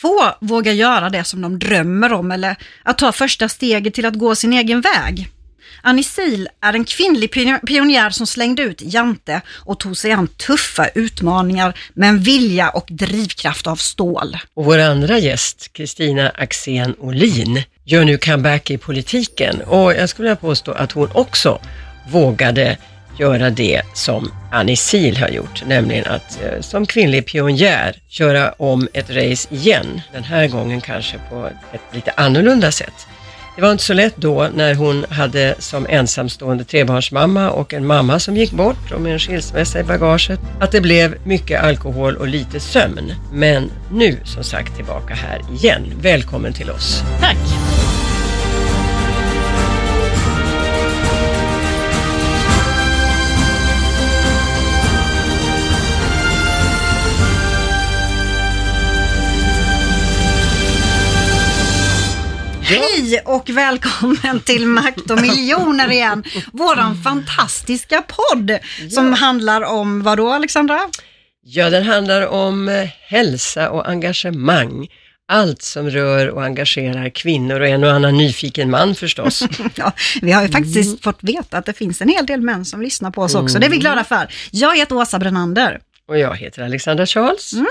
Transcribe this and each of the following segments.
få vågar göra det som de drömmer om eller att ta första steget till att gå sin egen väg. Annie Sil är en kvinnlig pionjär som slängde ut Jante och tog sig an tuffa utmaningar med en vilja och drivkraft av stål. Och vår andra gäst, Kristina Axén Olin, gör nu comeback i politiken och jag skulle vilja påstå att hon också vågade göra det som Annie Sil har gjort, nämligen att eh, som kvinnlig pionjär köra om ett race igen. Den här gången kanske på ett lite annorlunda sätt. Det var inte så lätt då när hon hade som ensamstående trebarnsmamma och en mamma som gick bort och med en skilsmässa i bagaget, att det blev mycket alkohol och lite sömn. Men nu som sagt tillbaka här igen. Välkommen till oss. Tack! Hej och välkommen till Makt och miljoner igen. Våran fantastiska podd som handlar om vad då Alexandra? Ja, den handlar om eh, hälsa och engagemang. Allt som rör och engagerar kvinnor och en och annan nyfiken man förstås. ja, vi har ju faktiskt mm. fått veta att det finns en hel del män som lyssnar på oss också. Mm. Det är vi glada för. Jag heter Åsa Brännander. Och jag heter Alexandra Charles. Mm.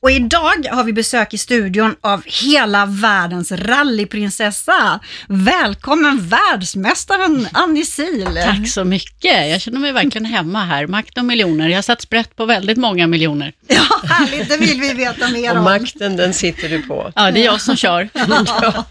Och idag har vi besök i studion av hela världens rallyprinsessa. Välkommen världsmästaren Annie Sil. Tack så mycket. Jag känner mig verkligen hemma här. Makt och miljoner. Jag har satt sprätt på väldigt många miljoner. Ja, härligt. Det vill vi veta mer om. Och makten, den sitter du på. Ja, det är jag som kör. ja.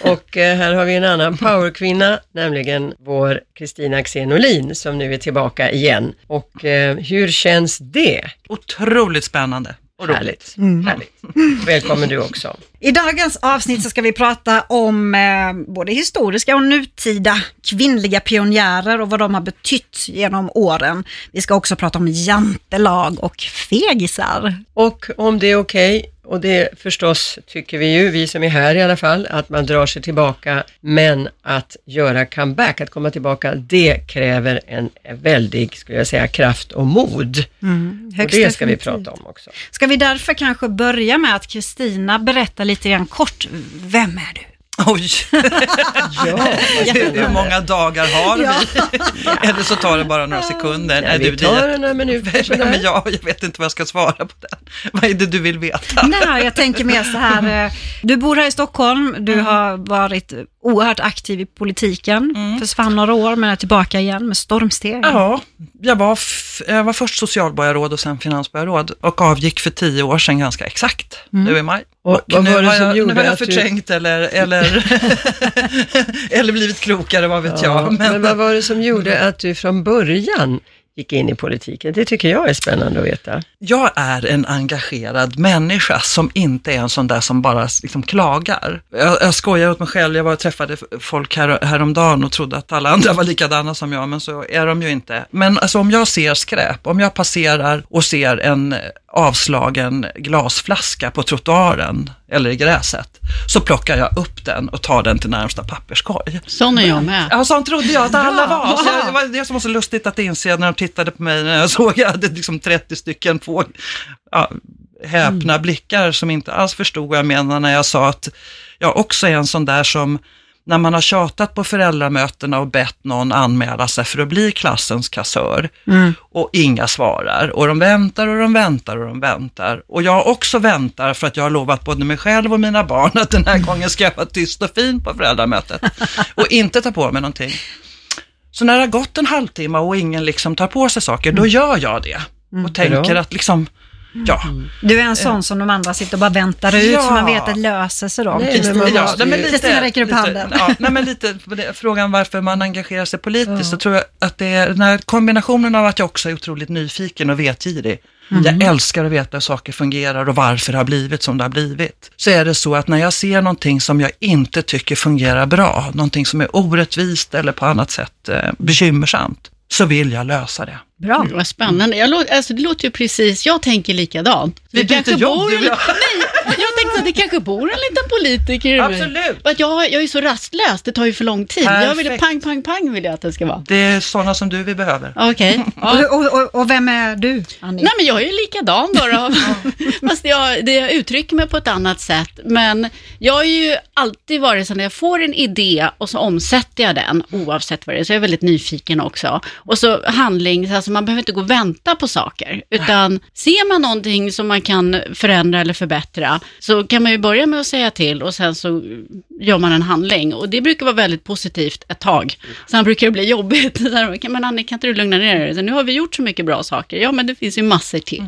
Och eh, här har vi en annan powerkvinna, nämligen vår Kristina Axén Olin, som nu är tillbaka igen. Och eh, hur känns det? Otroligt spännande. Och Härligt. Mm. Härligt. Välkommen du också. I dagens avsnitt så ska vi prata om eh, både historiska och nutida kvinnliga pionjärer och vad de har betytt genom åren. Vi ska också prata om jantelag och fegisar. Och om det är okej, okay, och det förstås tycker vi ju, vi som är här i alla fall, att man drar sig tillbaka, men att göra comeback, att komma tillbaka, det kräver en väldig, skulle jag säga, kraft och mod. Mm, och det ska definitivt. vi prata om också. Ska vi därför kanske börja med att Kristina berättar lite grann kort, vem är du? Oj! ja, Hur många dagar har vi? Eller så tar det bara några sekunder. Ja, vi tar det några minuter. men jag, jag vet inte vad jag ska svara på den. Vad är det du vill veta? Nej, jag tänker mer så här. Eh, du bor här i Stockholm, du mm. har varit oerhört aktiv i politiken, mm. försvann några år men är tillbaka igen med stormsteg. Ja, jag var, jag var först socialborgarråd och sen finansborgarråd och avgick för tio år sedan ganska exakt, mm. nu i maj. Och, och vad var det som jag, Nu har jag förträngt du... eller, eller, eller blivit klokare, vad vet ja, jag. Men... men vad var det som gjorde att du från början gick in i politiken? Det tycker jag är spännande att veta. Jag är en engagerad människa som inte är en sån där som bara liksom klagar. Jag, jag skojar åt mig själv, jag var och träffade folk här, häromdagen och trodde att alla andra var likadana som jag, men så är de ju inte. Men alltså om jag ser skräp, om jag passerar och ser en avslagen glasflaska på trottoaren eller i gräset, så plockar jag upp den och tar den till närmsta papperskorg. Sån är jag med. Ja, sån trodde jag att alla var. Så jag, det var det som var så lustigt att inse när de tittade på mig, när jag såg att jag hade liksom 30 stycken på, ja, häpna mm. blickar som inte alls förstod vad jag menade när jag sa att jag också är en sån där som när man har tjatat på föräldramötena och bett någon anmäla sig för att bli klassens kassör mm. och inga svarar och de väntar och de väntar och de väntar. Och jag också väntar för att jag har lovat både mig själv och mina barn att den här gången ska jag vara tyst och fin på föräldramötet och inte ta på mig någonting. Så när det har gått en halvtimme och ingen liksom tar på sig saker, då mm. gör jag det och mm. tänker att liksom Ja. Du är en sån som de andra sitter och bara väntar ut, ja. så man vet att det löser sig då. Kristina ja, lite, räcker upp handen. Ja, nej, men lite, frågan varför man engagerar sig politiskt, ja. så tror jag att det är den här kombinationen av att jag också är otroligt nyfiken och vetgirig. Mm. Jag älskar att veta hur saker fungerar och varför det har blivit som det har blivit. Så är det så att när jag ser någonting som jag inte tycker fungerar bra, någonting som är orättvist eller på annat sätt eh, bekymmersamt, så vill jag lösa det. Bra. Mm, vad spännande. Jag, alltså, det låter ju precis, jag tänker likadant. Vi byter jobb, bor, du Nej, jag tänkte det kanske bor en liten politiker i. Absolut. Att jag, jag är så rastlös, det tar ju för lång tid. Jag vill Perfekt. pang, pang, pang vill jag att det ska vara. Det är sådana som du vi behöver. Okej. Ja. Och, och, och, och vem är du, Annie? Nej, men jag är ju likadan då. då. Fast jag, det, jag uttrycker mig på ett annat sätt. Men jag har ju alltid varit så när jag får en idé och så omsätter jag den, oavsett vad det är. Så jag är väldigt nyfiken också. Och så handling, alltså man behöver inte gå och vänta på saker. Utan ser man någonting som man kan förändra eller förbättra, så kan man ju börja med att säga till och sen så gör man en handling. Och det brukar vara väldigt positivt ett tag. Sen brukar det bli jobbigt. Men Annie, kan inte du lugna ner dig? Nu har vi gjort så mycket bra saker. Ja, men det finns ju massor till.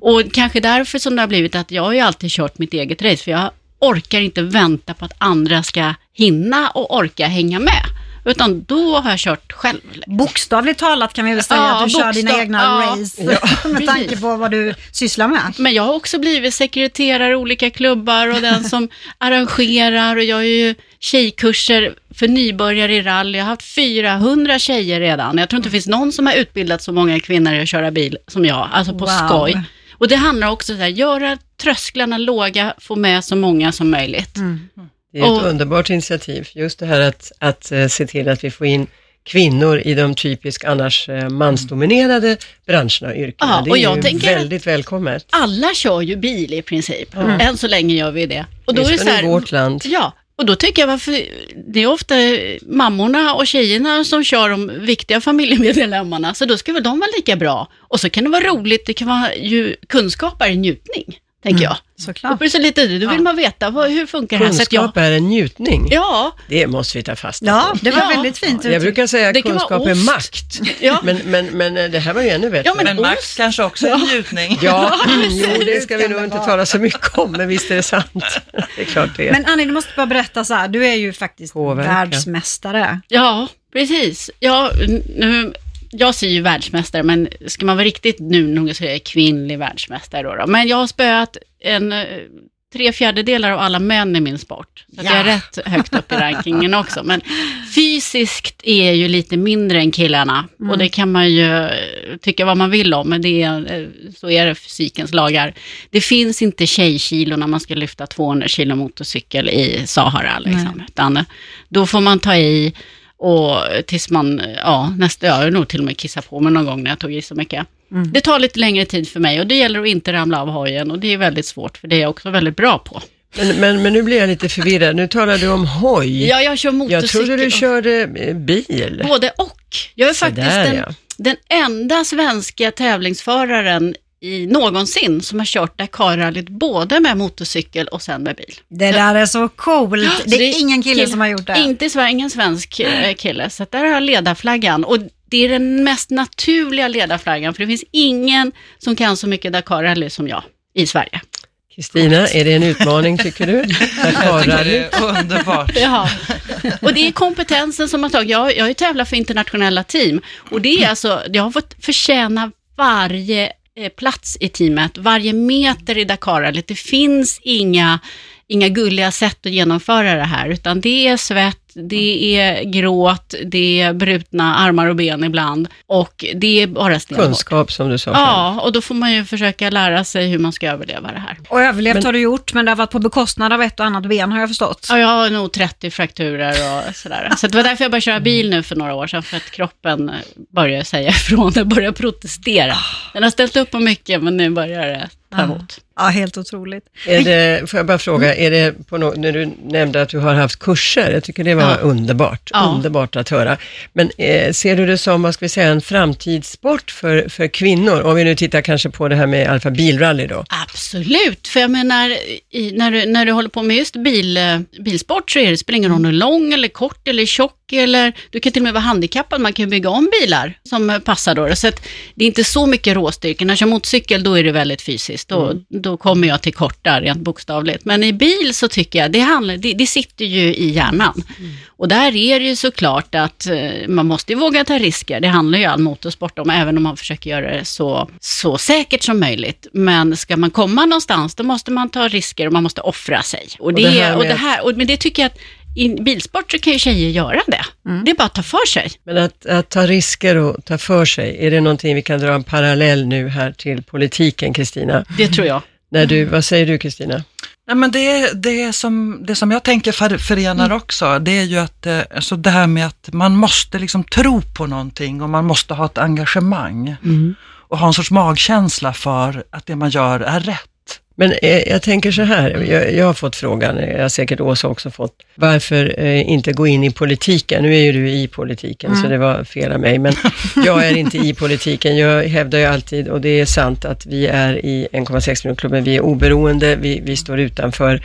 Och kanske därför som det har blivit att jag har ju alltid kört mitt eget race, för jag orkar inte vänta på att andra ska hinna och orka hänga med. Utan då har jag kört själv. Bokstavligt talat kan vi väl säga Ja, att du kör dina bokstav- egna ja. race Ja, med tanke på vad du sysslar med. Men jag har också blivit sekreterare i olika klubbar och den som arrangerar och jag är ju tjejkurser för nybörjare i rally. Jag har haft 400 tjejer redan. Jag tror inte det finns någon som har utbildat så många kvinnor i att köra bil som jag, alltså på Wow. skoj. Och det handlar också om att göra trösklarna låga, få med så många som möjligt. Det är ett Och- underbart initiativ. Just det här att, att eh, se till att vi får in kvinnor i de typiskt annars eh, mansdominerade branscherna och yrkena. Ja, det och är jag ju tänker väldigt välkommet. Alla kör ju bil i princip. Än så länge gör vi det. Och då är det så här, i vårt land. Ja, och då tycker jag varför, det är ofta mammorna och tjejerna som kör de viktiga familjemedlemmarna, så då ska väl de vara lika bra. Och så kan det vara roligt, det kan vara ju, kunskap är njutning, tänker jag. Såklart. Och precis lite, då vill man veta, vad, hur funkar det här? Så Kunskap är en njutning. ja, Det måste vi ta fasta på. Ja, det var Ja. väldigt fint Jag uttryckt. brukar säga Det att kan vara kunskap är ost. makt. Ja. Men, men, men eh, det här var ju ännu bättre. Ja, men- Men ost. Max kanske också är en njutning. Ja, jo, det ska vi nog inte tala så mycket om, men visst är det sant. Det är klart det är. Men Annie, du måste bara berätta så här, du är ju faktiskt Påverka. världsmästare. ja, precis. Ja, nu, jag säger ju världsmästare, men ska man vara riktigt nu nog så är jag kvinnlig världsmästare då, då. Men jag har spöat en, eh, tre fjärdedelar av alla män i min sport. Så Ja. jag är rätt högt upp i rankingen också. Men fysiskt är jag ju lite mindre än killarna. Och det kan man ju eh, tycka vad man vill om, men det är, eh, så är det fysikens lagar. Det finns inte tjejkilo när man ska lyfta 200 kilo motorcykel i Sahara. Liksom. Utan då får man ta i och tills man, ja, nästa, jag har nog till och med kissat på mig någon gång när jag tog i så mycket. Det tar lite längre tid för mig och det gäller att inte ramla av hojen och det är väldigt svårt för det är jag också väldigt bra på. Men, men, men nu blir jag lite förvirrad. Nu talar du om hoj. Ja, jag kör motorcykel. jag trodde du körde eh, bil. Både och. Jag är Så faktiskt där, den, ja. den enda svenska tävlingsföraren i någonsin som har kört Dakarrallyt både med motorcykel och sen med bil. Det där är så coolt. Så Det är ingen kille som har gjort det. Inte i Sverige, ingen svensk eh, kille. Så där har jag ledarflaggan. Och det är den mest naturliga ledarflaggan, för det finns ingen som kan så mycket Dakarrally som jag i Sverige. Kristina, är det en utmaning tycker du? Jag tycker Dakarrally? det är underbart. Ja. Och det är kompetensen som har tagit, jag, jag har ju tävlat för internationella team och det är alltså, jag har fått förtjäna varje Eh, plats i teamet, varje meter i Dakarrallyt. Det finns inga, inga gulliga sätt att genomföra det här, utan det är svett, det är gråt, det är brutna armar och ben ibland och det är bara stenhårt. Kunskap som du sa. Ja, och då får man ju försöka lära sig hur man ska överleva det här. Och överlevt Men- har du gjort, men det har varit på bekostnad av ett och annat ben har jag förstått. Ja, jag har nog 30 frakturer och sådär. Så det var därför jag började köra bil nu för några år sedan, för att kroppen började säga ifrån, den började protestera. Den har ställt upp på mycket, men nu börjar det ta emot. Ja, helt otroligt. Är det, får jag bara fråga, är det på no, när du nämnde att du har haft kurser, jag tycker det var Ja. underbart, Ja. underbart att höra. Men eh, ser du det som, vad ska vi säga, en framtidssport för, för kvinnor? Om vi nu tittar kanske på det här med Alfa bilrally då. Absolut, för jag menar, i, när, du, när du håller på med just bil, eh, bilsport så är det, spelar ingen roll är lång eller kort eller tjock eller du kan till och med vara handikappad, man kan bygga om bilar som passar då. Så att det är inte så mycket råstyrka. När jag kör motorcykel då är det väldigt fysiskt, då, då kommer jag till korta rent bokstavligt. Men i bil så tycker jag, det, handlar, det, det sitter ju i hjärnan. Och där är det ju såklart att eh, man måste ju våga ta risker. Det handlar ju all motorsport om, även om man försöker göra det så, så säkert som möjligt. Men ska man komma någonstans, då måste man ta risker och man måste offra sig. Och det, det här och det här, och, men det tycker jag att i bilsport så kan ju tjejer göra det. Det är bara att ta för sig. Men att, att ta risker och ta för sig, är det någonting vi kan dra en parallell nu här till politiken, Kristina? Det tror jag. När du, vad säger du Kristina? Nej, men det, det, som, det som jag tänker för, förenar också, det är ju att alltså det här med att man måste liksom tro på någonting och man måste ha ett engagemang och ha en sorts magkänsla för att det man gör är rätt. Men eh, jag tänker så här, jag, jag har fått frågan, jag har säkert Åsa också fått, varför eh, inte gå in i politiken? Nu är ju du i politiken, så det var fel av mig, men jag är inte i politiken. Jag hävdar ju alltid, och det är sant, att vi är i 1,6 miljoner-klubben, vi är oberoende, vi, vi står utanför, eh,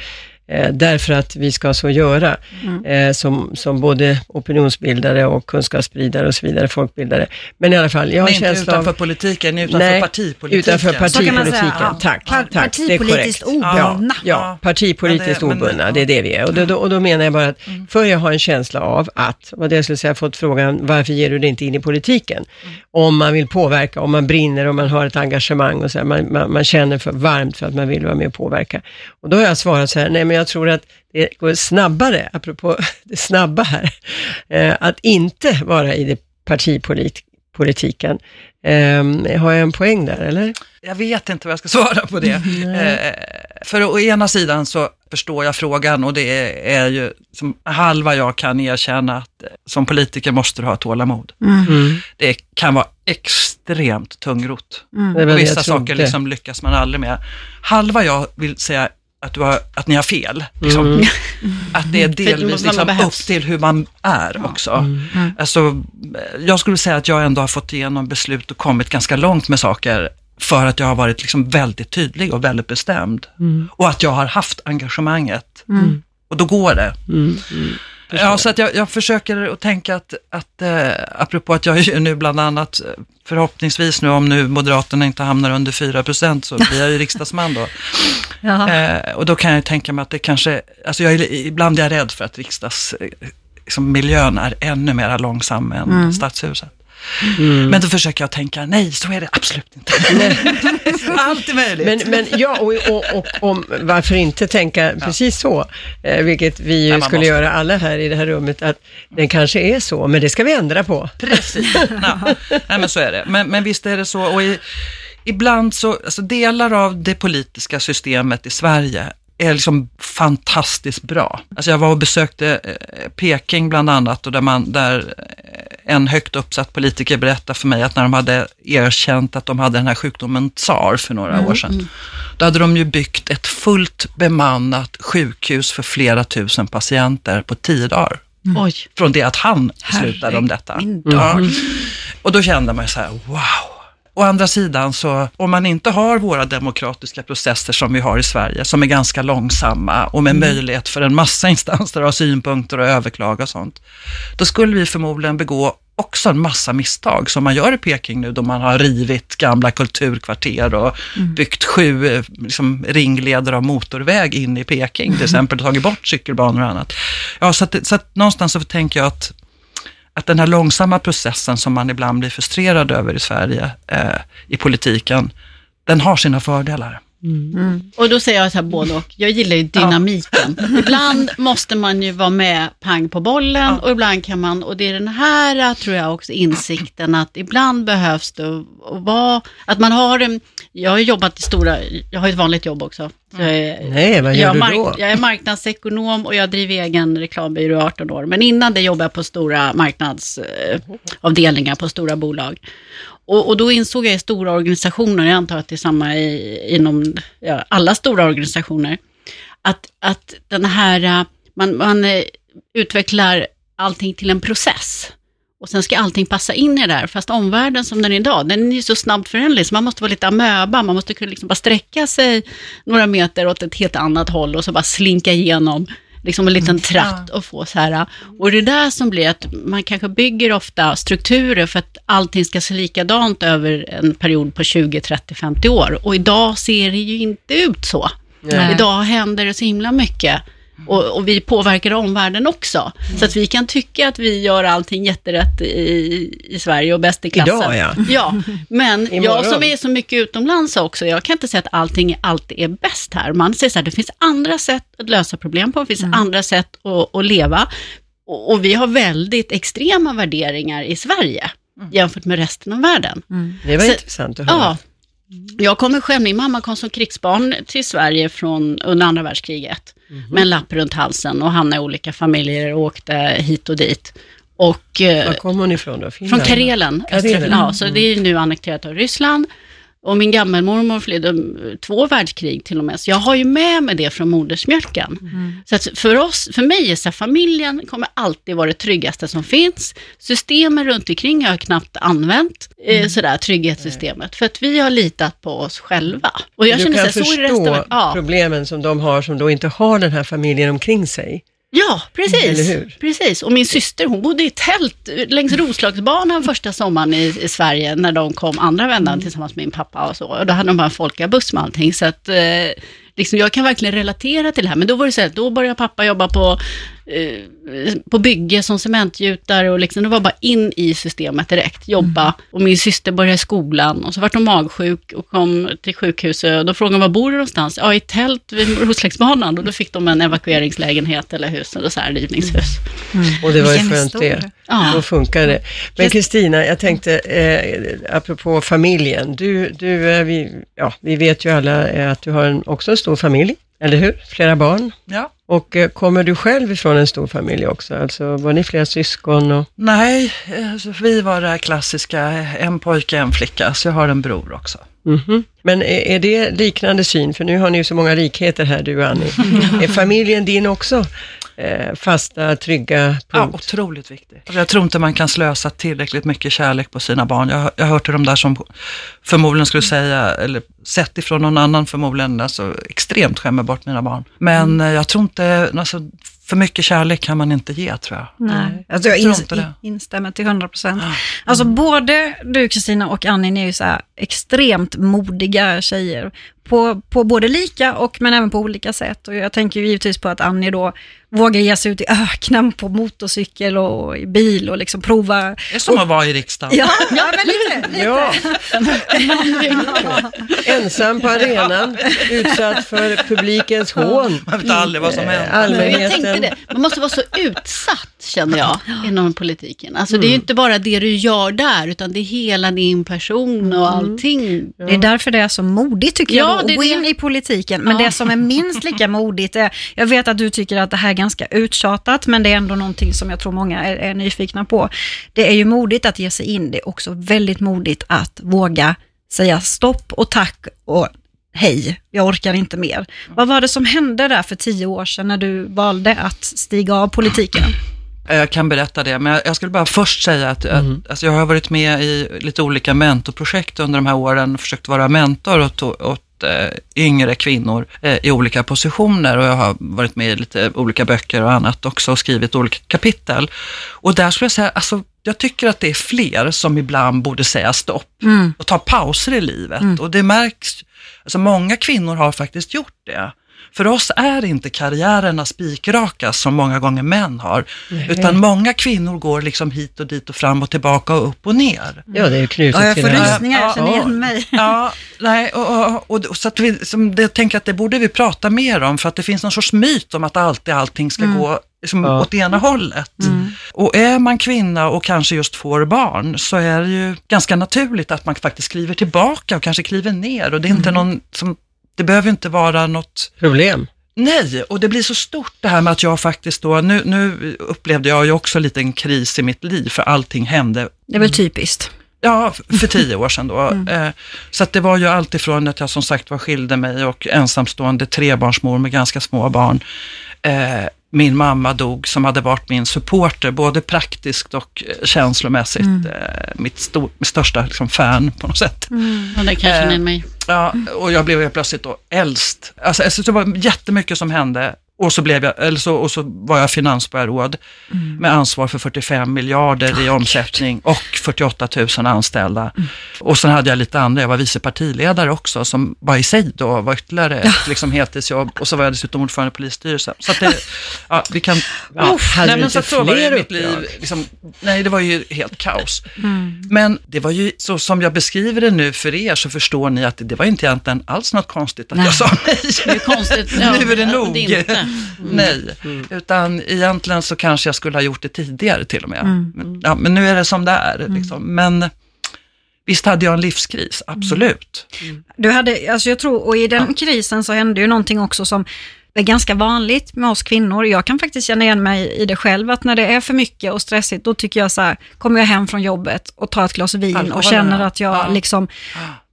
därför att vi ska så göra, eh, som, som både opinionsbildare och kunskapsspridare och så vidare, folkbildare. Men i alla fall, jag har Men en inte utanför av... politiken, utanför Nej, partipolitiken. Utanför Så kan man säga, partipolitiken, ja. tack. Par- tack partipolitiskt obundna. Ja, ja, partipolitiskt Men det- obundna, det är det vi är. Och då, då, och då menar jag bara att, för jag har en känsla av att, vad det jag skulle säga, fått frågan, varför ger du dig inte in i politiken? Om man vill påverka, om man brinner, om man har ett engagemang och så här, man, man, man känner för varmt för att man vill vara med och påverka. Och då har jag svarat så här, nej men jag tror att det går snabbare, apropå det snabba här, eh, att inte vara i det partipolitiken. Eh, har jag en poäng där, eller? Jag vet inte vad jag ska svara på det. Eh, för å ena sidan så förstår jag frågan och det är ju som halva jag kan erkänna att eh, som politiker måste du ha tålamod. Mm. Det kan vara extremt tungrot. Och vissa saker liksom lyckas man aldrig med. Halva jag vill säga att, du har, att ni har fel. Liksom. Mm. Att det är delvis man liksom upp till hur man är också. Mm. Alltså, jag skulle säga att jag ändå har fått igenom beslut och kommit ganska långt med saker för att jag har varit liksom väldigt tydlig och väldigt bestämd. Mm. Och att jag har haft engagemanget. Och då går det. Mm. Ja, så att jag, jag försöker att tänka att, att eh, apropå att jag nu bland annat, förhoppningsvis nu om nu Moderaterna inte hamnar under 4 så blir jag ju riksdagsman då. Ja. Eh, och då kan jag tänka mig att det kanske, alltså jag är, ibland är jag rädd för att riksdagsmiljön eh, liksom miljön är ännu mer långsam än stadshuset. Men då försöker jag tänka, nej så är det absolut inte. Allt är möjligt. Men, men ja, och, och, och om, varför inte tänka precis så, eh, vilket vi ju skulle måste. göra alla här i det här rummet, att det kanske är så, men det ska vi ändra på. Precis, ja. Nej, men så är det. Men, men visst är det så. Och i, ibland så, alltså delar av det politiska systemet i Sverige är liksom fantastiskt bra. Alltså jag var och besökte eh, Peking bland annat och där, man, där eh, en högt uppsatt politiker berättade för mig att när de hade erkänt att de hade den här sjukdomen tsar för några år sedan, då hade de ju byggt ett fullt bemannat sjukhus för flera tusen patienter på tio dagar Oj. från det att han beslutade om detta. Ja. Och då kände man så här, wow. Å andra sidan så, om man inte har våra demokratiska processer som vi har i Sverige, som är ganska långsamma och med möjlighet för en massa instanser att ha synpunkter och överklaga och sånt, då skulle vi förmodligen begå också en massa misstag som man gör i Peking nu då man har rivit gamla kulturkvarter och byggt sju eh, liksom, ringleder av motorväg in i Peking till exempel och tagit bort cykelbanor och annat. Ja, så, att, så att någonstans så tänker jag att att den här långsamma processen som man ibland blir frustrerad över i Sverige eh, i politiken, den har sina fördelar. Och då säger jag så här både och. Jag gillar ju dynamiken. Ibland måste man ju vara med pang på bollen och ibland kan man, och det är den här tror jag också insikten att ibland behövs det att vara, att man har en, jag har jobbat i stora, jag har ett vanligt jobb också. Är, Nej, vad gör jag, du mark- då? jag är marknadsekonom och jag driver egen reklambyrå i 18 år. Men innan det jobbade jag på stora marknadsavdelningar på stora bolag. Och, och då insåg jag i stora organisationer, jag antar att det är samma i, inom ja, alla stora organisationer, att, att den här, äh, man, man äh, utvecklar allting till en process. Och sen ska allting passa in i det där, fast omvärlden som den är idag, den är ju så snabbt föränderlig, så man måste vara lite amöba, man måste kunna liksom bara sträcka sig några meter åt ett helt annat håll och så bara slinka igenom liksom en liten tratt och få så här. Och det är där som blir att man kanske bygger ofta strukturer för att allting ska se likadant över en period på 20, 30, 50 år. Och idag ser det ju inte ut så. Nej. Idag händer det så himla mycket. Och, och vi påverkar omvärlden också. Så att vi kan tycka att vi gör allting jätterätt i, i Sverige och bäst i klassen. Idag, ja. Ja, men jag som är så mycket utomlands också, jag kan inte säga att allting alltid är bäst här. Man säger så här, det finns andra sätt att lösa problem på, det finns andra sätt att, att leva. Och, och vi har väldigt extrema värderingar i Sverige jämfört med resten av världen. Det var Så- intressant att höra. Ja, Jag kommer själv, min mamma kom som krigsbarn till Sverige från, under andra världskriget med en lapp runt halsen och hamnade i olika familjer och åkte hit och dit. Och, eh, Var kommer hon ifrån då? från Finland? Karelen, Karelen. Östra, ja, så det är nu annekterat av Ryssland. Och min gammelmormor flydde två världskrig till och med, så jag har ju med mig det från modersmjölken. Så att för oss, för mig är så här, familjen kommer alltid vara det tryggaste som finns. Systemen runt omkring har jag knappt använt, eh, sådär, trygghetssystemet, för att vi har litat på oss själva. Och jag du känner kan så, här, så resten förstå ja. problemen som de har som då inte har den här familjen omkring sig. Ja, precis. Precis. Och min syster, hon bodde i tält längs Roslagsbanan första sommaren i, i Sverige, när de kom andra vändan Mm. tillsammans med min pappa och så. Och då hade de bara en folkabuss med allting. Så att, eh, liksom, jag kan verkligen relatera till det här. Men då var det så här, då började pappa jobba på, eh, på bygge som cementgjutare och liksom, det var bara in i systemet direkt, jobba. Mm. Och min syster började i skolan och så vart hon magsjuk och kom till sjukhuset. Och då frågade hon, var bor du någonstans? Ja, i ett tält vid Roslagsbanan. Och då fick de en evakueringslägenhet eller hus, eller så här rivningshus. Och det var ju skönt det. Ja. Då funkar det. Men Kristina, jag tänkte, eh, apropå familjen, du, du, eh, vi, ja, vi vet ju alla eh, att du har en, också en stor familj, eller hur? Flera barn. Ja. Och eh, kommer du själv ifrån en stor familj också? Alltså var ni flera syskon? Och, Nej, eh, så vi var det här klassiska, en pojke, en flicka, så jag har en bror också. Mhm. Men är, är det liknande syn? För nu har ni ju så många likheter här, du och Annie. är familjen din också eh, fasta, trygga Ja, punkt? otroligt viktigt. Alltså, jag tror inte man kan slösa tillräckligt mycket kärlek på sina barn. Jag, har- jag har hört till de där som förmodligen skulle säga, eller sett ifrån någon annan förmodligen, alltså, extremt skämmer bort mina barn. Men eh, jag tror inte, alltså, för mycket kärlek kan man inte ge tror jag. Nej, alltså jag tror ins- inte det. instämmer till 100 procent. Alltså både du Kristina och Annie, ni är ju så här extremt modiga tjejer. På, på både lika och men även på olika sätt. Och jag tänker ju givetvis på att Annie då vågar ge sig ut i öknen på motorcykel och i bil och liksom prova. Det är som att vara i riksdagen. Ja, ja men lite. lite. Ja, ensam på arenan, utsatt för publikens hån. Man vet aldrig vad som händer. Jag tänkte det, man måste vara så utsatt känner jag inom politiken. Alltså det är ju inte bara det du gör där, utan det är hela din person och allting. Det är därför det är så modigt tycker Ja, jag då, det gå in det. i politiken. Men Ja. det som är minst lika modigt är, jag vet att du tycker att det här är ganska uttjatat, men det är ändå någonting som jag tror många är, är nyfikna på. Det är ju modigt att ge sig in, det är också väldigt modigt att våga säga stopp och tack och hej, jag orkar inte mer. Vad var det som hände där för tio år sedan när du valde att stiga av politiken? Jag kan berätta det, men jag- skulle bara först säga att, att alltså jag har varit med i lite olika mentorprojekt under de här åren, försökt vara mentor åt, åt yngre kvinnor eh, i olika positioner och jag har varit med i lite olika böcker och annat också och skrivit olika kapitel. Och där skulle jag säga, alltså jag tycker att det är fler som ibland borde säga stopp och ta pauser i livet. Och det märks, alltså många kvinnor har faktiskt gjort det. För oss är inte karriärerna spikraka som många gånger män har, utan många kvinnor går liksom hit och dit och fram och tillbaka och upp och ner. Ja, det är ju knutet Ja, jag till får rysningar, jag känner Ja. igen mig. Ja, nej, och, och, och, och så att vi, som, det, jag tänker att det borde vi prata mer om, för att det finns någon sorts myt om att alltid allting ska gå liksom, Ja. åt ena hållet. Och är man kvinna och kanske just får barn, så är det ju ganska naturligt att man faktiskt kliver tillbaka och kanske kliver ner. Och det är inte någon som, det behöver inte vara något Problem. Nej, och det blir så stort det här med att jag faktiskt då, nu, nu upplevde jag ju också lite en kris i mitt liv, för allting hände Det är väl typiskt. Ja, för tio år sedan då. Eh, Så att det var ju allt ifrån att jag som sagt var skilde mig och ensamstående trebarnsmor med ganska små barn. Min mamma dog som hade varit min supporter, både praktiskt och eh, känslomässigt. Eh, Mitt sto- största liksom, fan på något sätt. Och det kanske Eh, mig. Ja, och jag blev helt plötsligt då äldst. Alltså, alltså, det var jättemycket som hände. Och så, blev jag, eller så, och så var jag finansborgarråd med ansvar för 45 miljarder i omsättning och 48 000 anställda. Och sen hade jag lite andra, jag var vice partiledare också, som var i sig då var ytterligare ett liksom, heltidsjobb. Och så var jag dessutom ordförande i polisstyrelsen. Så att det, ja, vi kan... Ja, hade nej, men så, så var det mitt liv. Liksom, nej, det var ju helt kaos. Men det var ju, så som jag beskriver det nu för er, så förstår ni att det, det var inte egentligen alls något konstigt att jag sa nej. Det är konstigt. Ja, nu är det nog. det är inte. Nej, utan egentligen så kanske jag skulle ha gjort det tidigare till och med. Men, ja, men nu är det som det är. Liksom. Men visst hade jag en livskris, absolut. Du hade, alltså jag tror, och i den krisen så hände ju någonting också som är ganska vanligt med oss kvinnor. Jag kan faktiskt känna igen mig i det själv, att när det är för mycket och stressigt, då tycker jag så här, kommer jag hem från jobbet och tar ett glas vin och Alkoholen, känner ja. att jag Ja. liksom,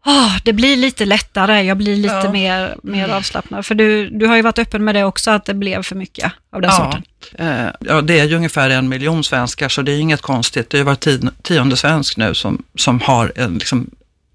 ah, det blir lite lättare, jag blir lite Ja. mer, mer avslappnad. För du, du har ju varit öppen med det också, att det blev för mycket av den Ja. sorten. Eh, ja, det är ju ungefär en miljon svenskar, så det är inget konstigt. Det är ju var tio, tionde svensk nu som, som har en, liksom,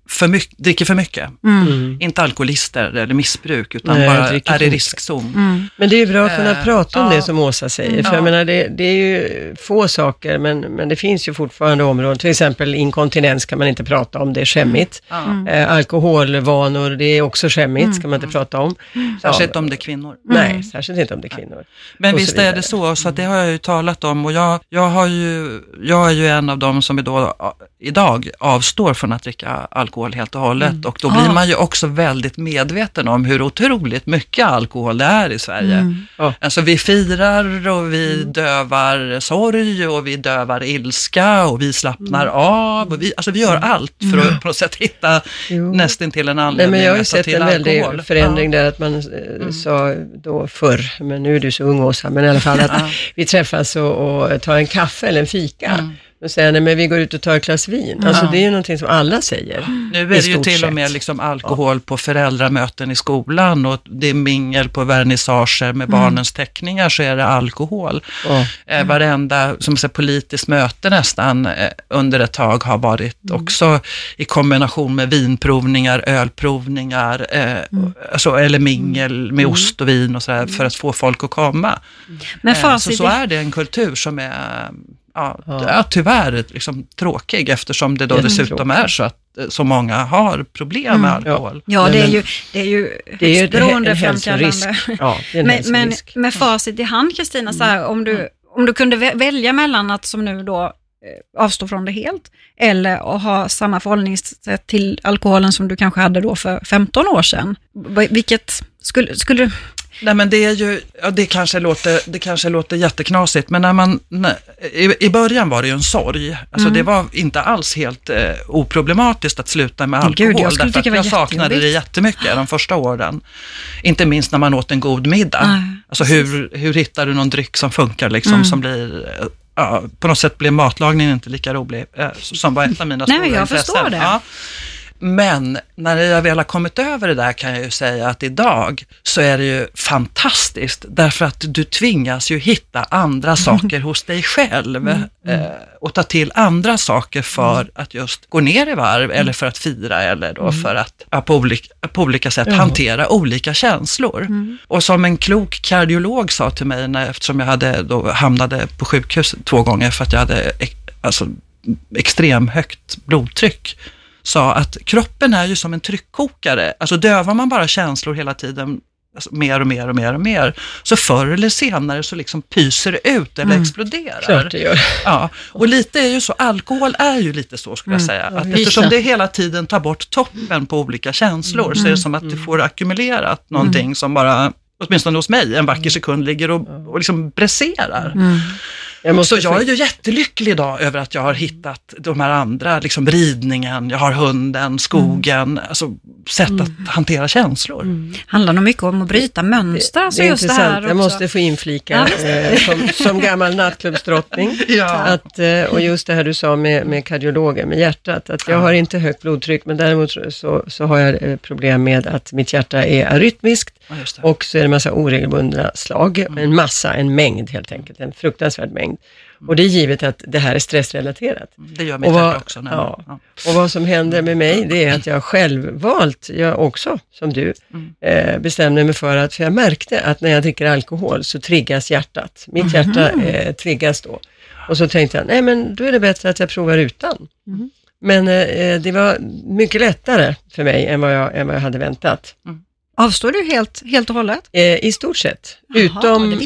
för mycket, dricker för mycket. Mm. Inte alkoholister eller missbruk, utan Nej, bara är i riskzon. Mm. Men det är bra att kunna Eh, prata om ja. det som Åsa säger, för Ja. jag menar det, det är ju få saker, men, men det finns ju fortfarande områden, till exempel inkontinens kan man inte prata om, det är skämmigt. Ja. Eh, alkoholvanor, det är också skämmigt, ska man inte prata om. Särskilt om det är kvinnor. Nej, särskilt inte om det är kvinnor. Men Och visst är det så, så att det har jag ju talat om och jag, jag, har ju, jag är ju en av dem som då, idag avstår från att dricka alkohol helt och hållet och då blir Ah. man ju också väldigt medveten om hur otroligt mycket alkohol det är i Sverige. Mm. Ja. Alltså vi firar och vi dövar sorg och vi dövar ilska och vi slappnar av och vi, alltså vi gör allt för att på något sätt hitta Jo. nästintill en Nej, anledning men jag har ju sett en väldig alkohol. förändring där, att man eh, sa då förr, men nu är du så ung Åsa, men i alla fall att vi träffas och, och tar en kaffe eller en fika. Mm. Och säger, nej men vi går ut och tar ett glas vin. Alltså det är ju någonting som alla säger. Nu är det ju till och sett. med liksom alkohol på föräldramöten i skolan och det är mingel på vernissager med barnens teckningar så är det alkohol. Ja. Eh, varenda som säger, politiskt möte nästan eh, under ett tag har varit också i kombination med vinprovningar, ölprovningar, eh, alltså, eller mingel med ost och vin och sådär för att få folk att komma. Men Eh, så, så är det en kultur som är Ja, Ja. tyvärr liksom tråkig eftersom det då dessutom är så att eh, så många har problem med Mm. alkohol. ja det är ju, det är ju Det är beroendeframkallande. hälsorisk. Ja, Men, men med facit i hand Kristina, så här, om, du, om du kunde vä- välja mellan att som nu då eh, avstå från det helt, eller att ha samma förhållningssätt till alkoholen som du kanske hade då för 15 år sedan. Vilket skulle, skulle Nej men det är ju, ja, det kanske låter, det kanske låter jätteknasigt, men när man, när, i, i början var det ju en sorg. Alltså Mm. det var inte alls helt eh, oproblematiskt att sluta med Gud, alkohol. jag skulle därför att jag saknade det jättemycket de första åren. Inte minst när man åt en god middag. Nej, alltså hur, hur hittar du någon dryck som funkar liksom, Mm. som blir eh, Ja, på något sätt blev matlagningen inte lika rolig, eh, som var ett av mina Nej, stora jag intressen. förstår det. Ja. Men när jag väl har kommit över det där kan jag ju säga att idag så är det ju fantastiskt därför att du tvingas ju hitta andra saker hos dig själv eh, och ta till andra saker för att just gå ner i varv eller för att fira eller då för att ja, på, olika, på olika sätt Ja. hantera olika känslor. Och som en klok kardiolog sa till mig, när, eftersom jag hade då hamnade på sjukhus två gånger för att jag hade alltså, extrem högt blodtryck, sa att kroppen är ju som en tryckkokare. Alltså dövar man bara känslor hela tiden, alltså, mer och mer och mer och mer, så förr eller senare så liksom pyser det ut eller exploderar. Klart det gör. Ja, och lite är ju så, alkohol är ju lite så skulle jag säga. Att eftersom det hela tiden tar bort toppen på olika känslor så är det som att du får ackumulerat någonting som bara, åtminstone hos mig, en vacker sekund ligger och, och liksom bräserar. Jag Så jag är ju jättelycklig idag över att jag har hittat de här andra, liksom ridningen, jag har hunden, skogen, alltså sätt att hantera känslor. handlar nog mycket om att bryta mönster. Alltså det är just det här jag också. måste få inflika eh, som, som gammal nattklubbsdrottning. Ja. Att, eh, och just det här du sa med, med kardiologen, med hjärtat, att jag har inte högt blodtryck, men däremot så, så har jag eh, problem med att mitt hjärta är arytmiskt Ja, och så är det en massa oregelbundna slag, en massa, en mängd helt enkelt, en fruktansvärd mängd. Och det är givet att det här är stressrelaterat. Det gör mitt Och vad- hjärta också. ja. ja. Och vad som händer med mig, det är att jag självvalt, jag också, som du, eh, bestämde mig för att, för jag märkte att när jag dricker alkohol så triggas hjärtat. Mitt hjärta eh, triggas då. Och så tänkte jag, nej men då är det bättre att jag provar utan. Men eh, det var mycket lättare för mig än vad jag, än vad jag hade väntat. Avstår du helt, helt och hållet? Eh, I stort sett. Jaha, Utom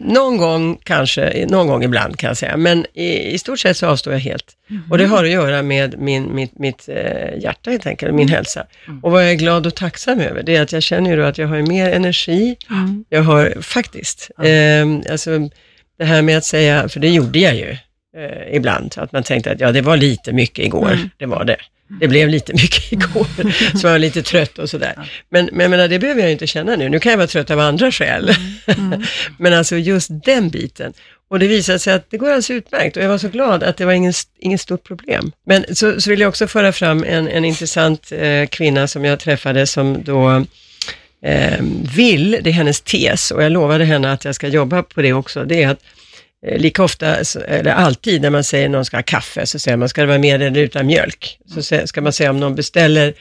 någon gång kanske, någon gång ibland kan jag säga, men i, i stort sett så avstår jag helt. Mhm. Och det har att göra med min, mitt, mitt eh, hjärta helt enkelt, min hälsa. Och vad jag är glad och tacksam över, det är att jag känner ju då att jag har mer energi, Mm. jag har faktiskt, eh, alltså det här med att säga, för det gjorde jag ju eh, ibland, att man tänkte att ja, det var lite mycket igår, Mm. det var det. Det blev lite mycket igår, så jag var lite trött och sådär. Men, men jag menar, det behöver jag inte känna nu. Nu kan jag vara trött av andra skäl. men alltså just den biten. Och det visade sig att det går alldeles utmärkt och jag var så glad att det var ingen, ingen stort problem. Men så, så vill jag också föra fram en, en intressant eh, kvinna som jag träffade som då eh, vill, det är hennes tes och jag lovade henne att jag ska jobba på det också, det är att Eh, lika ofta, eller alltid när man säger någon ska ha kaffe, så säger man ska det vara med eller utan mjölk. Så ska man säga om någon beställer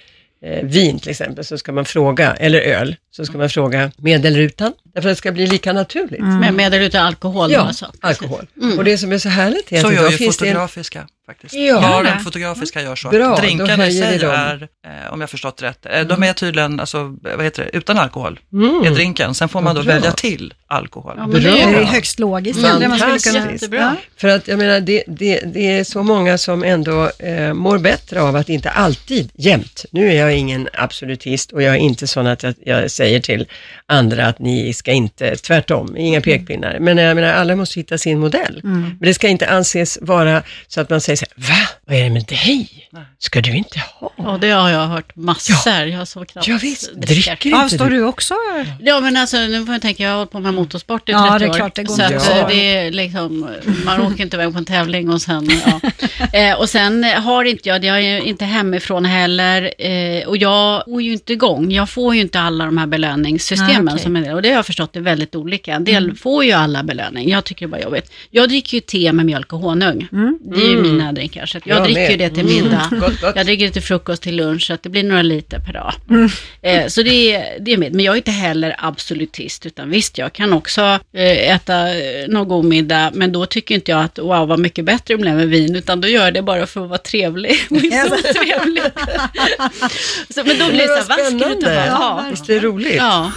eh, vin till exempel, så ska man fråga, eller öl, så ska man fråga med eller utan, därför att det ska bli lika naturligt. Med, med eller utan alkohol. Ja, alltså. alkohol. Och det som är så härligt är Så att gör idag ju finns det en fotografiska faktiskt. Ja. Baren fotografiska gör så. Bra, Drinkarna i sig är, eh, om jag förstått rätt, eh, de är tydligen, alltså, vad heter det, utan alkohol Mm. är drinken. Sen får man då bra. välja till alkohol. Ja, men det är ju högst logiskt Mm. Fantastiskt. För att jag menar, det, det, det är så många som ändå eh, mår bättre av att inte alltid, jämt. Nu är jag ingen absolutist och jag är inte sån att jag, jag säger till andra att ni ska inte, tvärtom, inga pekpinnar. Men jag menar, alla måste hitta sin modell. Men det ska inte anses vara så att man säger så här, va? Vad är det med dig? Ska du inte ha? Ja, det har jag hört massor. Jag har så knappt Ja, visst, dricker. dricker inte Avstår du? du också? Ja, men alltså nu får jag tänka, jag har hållit på med motorsport i 30 Ja, det är år. klart, det går så inte att, att eh, det är liksom, man åker inte iväg på en tävling och sen, ja. eh, Och sen har inte jag, jag är ju inte hemifrån heller eh, och jag får ju inte igång, jag får ju inte alla de här belöningssystemen Nej, okej. som är och det har jag förstått är väldigt olika. En del får ju alla belöning, jag tycker det bara jobbigt. Jag dricker ju te med mjölk och honung, det är ju mina drinkar, så att jag, Jag dricker med. det till middag. Gott, gott. Jag dricker det till frukost, till lunch, så att det blir några liter per dag. Eh, så det är, det är med. Men jag är inte heller absolutist, utan visst, jag kan också eh, äta eh, någon god middag, men då tycker inte jag att wow, vad mycket bättre det blev med vin, utan då gör jag det bara för att vara trevlig. Trevlig. så, men då blir det så här, vad ska du ta spännande. ja, Visst är det roligt? ja.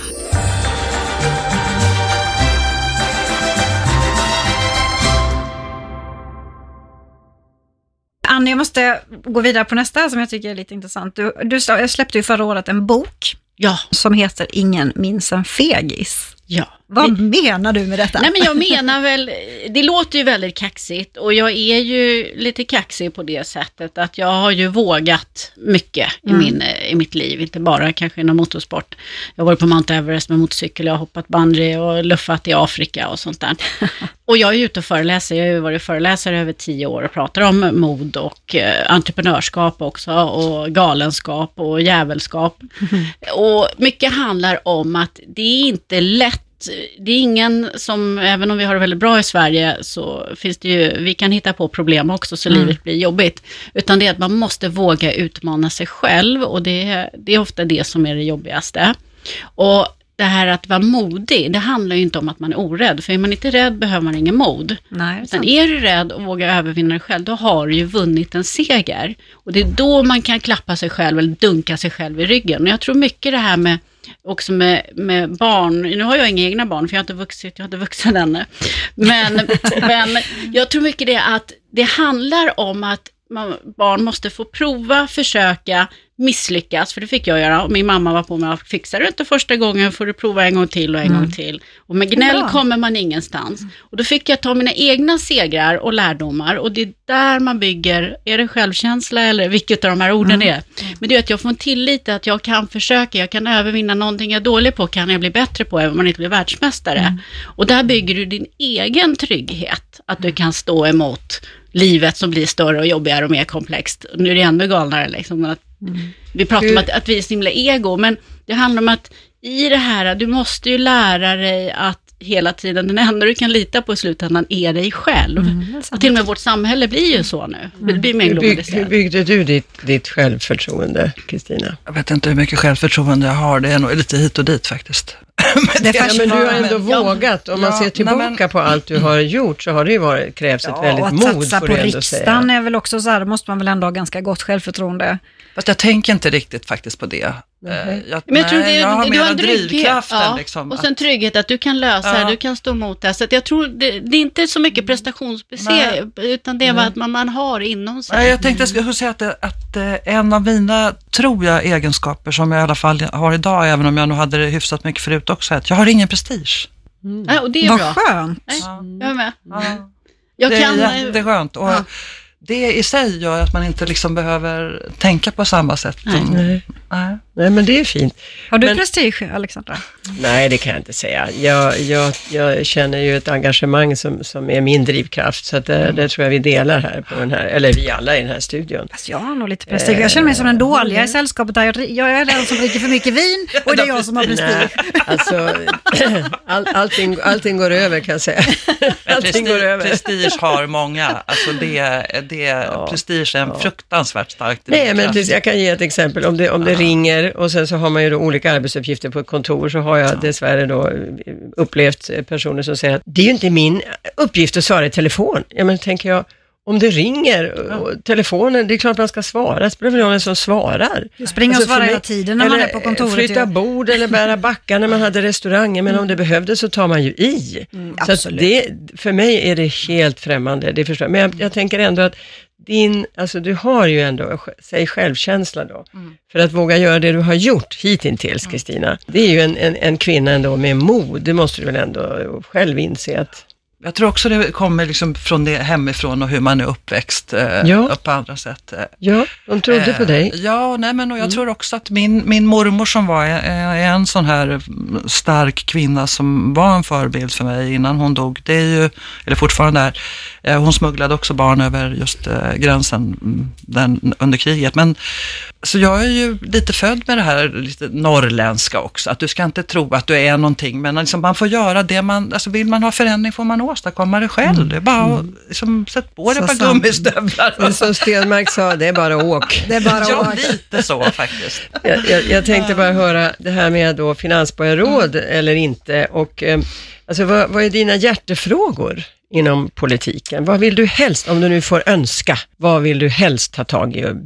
Annie, jag måste gå vidare på nästa som jag tycker är lite intressant. Du, du sl- släppte ju förra året en bok Ja, som heter Ingen minns en fegis. ja. Vad menar du med detta? Nej men jag menar väl, det låter ju väldigt kaxigt och jag är ju lite kaxig på det sättet att jag har ju vågat mycket i, min, i mitt liv, inte bara kanske inom motorsport. Jag har varit på Mount Everest med motorcykel, jag har hoppat bungee och luffat i Afrika och sånt där. Och jag är ute och föreläser, jag har ju varit föreläsare över tio år och pratar om mod och eh, entreprenörskap också och galenskap och jävelskap. Och mycket handlar om att det är inte lätt det är ingen som, även om vi har det väldigt bra i Sverige, så finns det ju, vi kan hitta på problem också så livet blir jobbigt. Utan det är att man måste våga utmana sig själv och det, det är ofta det som är det jobbigaste. Och det här att vara modig, det handlar ju inte om att man är orädd, för är man inte rädd behöver man ingen mod. Nej, Utan är du rädd och vågar övervinna dig själv, då har du ju vunnit en seger. Och det är då man kan klappa sig själv eller dunka sig själv i ryggen. Och jag tror mycket det här med också med, med barn, nu har jag inga egna barn för jag har inte vuxit, jag har inte vuxit ännu. Men, men jag tror mycket det att det handlar om att man, barn måste få prova, försöka, misslyckas, för det fick jag göra. Och min mamma var på mig, fixar du inte första gången får du prova en gång till och en gång till. Och med gnäll Bra. kommer man ingenstans. Och då fick jag ta mina egna segrar och lärdomar och det är där man bygger, är det självkänsla eller vilket av de här orden är. Men det är att jag får en tillit till att jag kan försöka, jag kan övervinna någonting jag är dålig på, kan jag bli bättre på även om man inte blir världsmästare. Och där bygger du din egen trygghet, att du kan stå emot livet som blir större och jobbigare och mer komplext. Nu är det ännu galnare liksom. Att Vi pratar om att, att vi är så himla ego, men det handlar om att i det här, du måste ju lära dig att hela tiden, den enda du kan lita på i slutändan är dig själv. sant. och till och med vårt samhälle blir ju så nu. Det blir mer Hur, bygg, hur byggde du ditt, ditt självförtroende, Kristina? Jag vet inte hur mycket självförtroende jag har, det är nog lite hit och dit faktiskt. Men Det är Ja, men du har ändå vågat. Om man ja, ser tillbaka men- på allt du har gjort så har det ju varit, krävts ett Ja, väldigt och att mod, satsa på riksdagen är väl också så här, då måste man väl ändå ha ganska gott självförtroende. Fast jag tänker inte riktigt faktiskt på det. Eh, Jag, Men jag tror nej, det, jag har du mera har en. Ja, Liksom, och sen trygghet att du kan lösa Ja. det, du kan stå emot det. Så att jag tror det, det är inte så mycket prestationsbaserat, utan det är vad man, man har inom sig. Nej, jag tänkte jag skulle säga att, att eh, en av mina, tror jag, egenskaper som jag i alla fall har idag, även om jag nog hade det hyfsat mycket förut också, att jag har ingen prestige. Ja, och det är Vad bra. skönt. Nej, jag är med. Ja. Jag det kan... är jätteskönt. Och ja. det i sig gör att man inte liksom behöver tänka på samma sätt. Nej. Nej. men det är fint. Har du Men- prestige, Alexandra? Nej, det kan jag inte säga. Jag, jag, jag känner ju ett engagemang som, som är min drivkraft, så att det, det tror jag vi delar här på den här, eller vi alla i den här studion. Alltså, jag har nog lite prestige. Jag känner mig som den dåliga i sällskapet där. Jag, jag är den som dricker för mycket vin och det är jag som har prestige. Nej, alltså, all, allting, allting går över kan jag säga. Allting går över. prestige har många. Alltså det, det, Prestige är en fruktansvärt stark Nej, men drivkraft. precis, jag kan ge ett exempel. Om det, om det ringer och sen så har man ju då olika arbetsuppgifter på ett kontor, så har jag dessvärre då eh, upplevt eh, personer som säger att det är ju inte min uppgift att svara i telefon. Ja, men tänker jag, om det ringer och telefonen, det är klart man ska svara. Det spelar väl roll som svarar. Och Alltså, svarar mig- hela tiden när man är på kontoret. eh, Flytta ju. bord eller bära backar när man hade restauranger, men om det behövdes så tar man ju i. så att absolut. det, för mig är det helt främmande, det förstår jag. Men jag, jag tänker ändå att din, alltså du har ju ändå, säg självkänsla då, för att våga göra det du har gjort hittills, Kristina. Det är ju en, en, en kvinna ändå med mod, det måste du väl ändå själv inse att Jag tror också det kommer liksom från det hemifrån och hur man är uppväxt eh, Ja. på andra sätt. Eh, Ja, de trodde på Eh, dig. Ja, nej, men och jag tror också att min, min mormor som var eh, en sån här mm, stark kvinna som var en förebild för mig innan hon dog, det är ju, eller fortfarande är, hon smugglade också barn över just eh, gränsen mm, den, under kriget. Men så jag är ju lite född med det här lite norrländska också, att du ska inte tro att du är någonting, men liksom man får göra det man, alltså vill man ha förändring får man åstadkomma det själv. Det är bara att liksom, sätt på dig ett par gummistövlar. Som Stenmark sa, det är bara åk. Det är bara Ja, att lite så faktiskt. Jag, jag, jag tänkte bara höra det här med då finansborgarråd eller inte och eh, alltså vad, vad är dina hjärtefrågor inom politiken? Vad vill du helst, om du nu får önska, vad vill du helst ta tag i och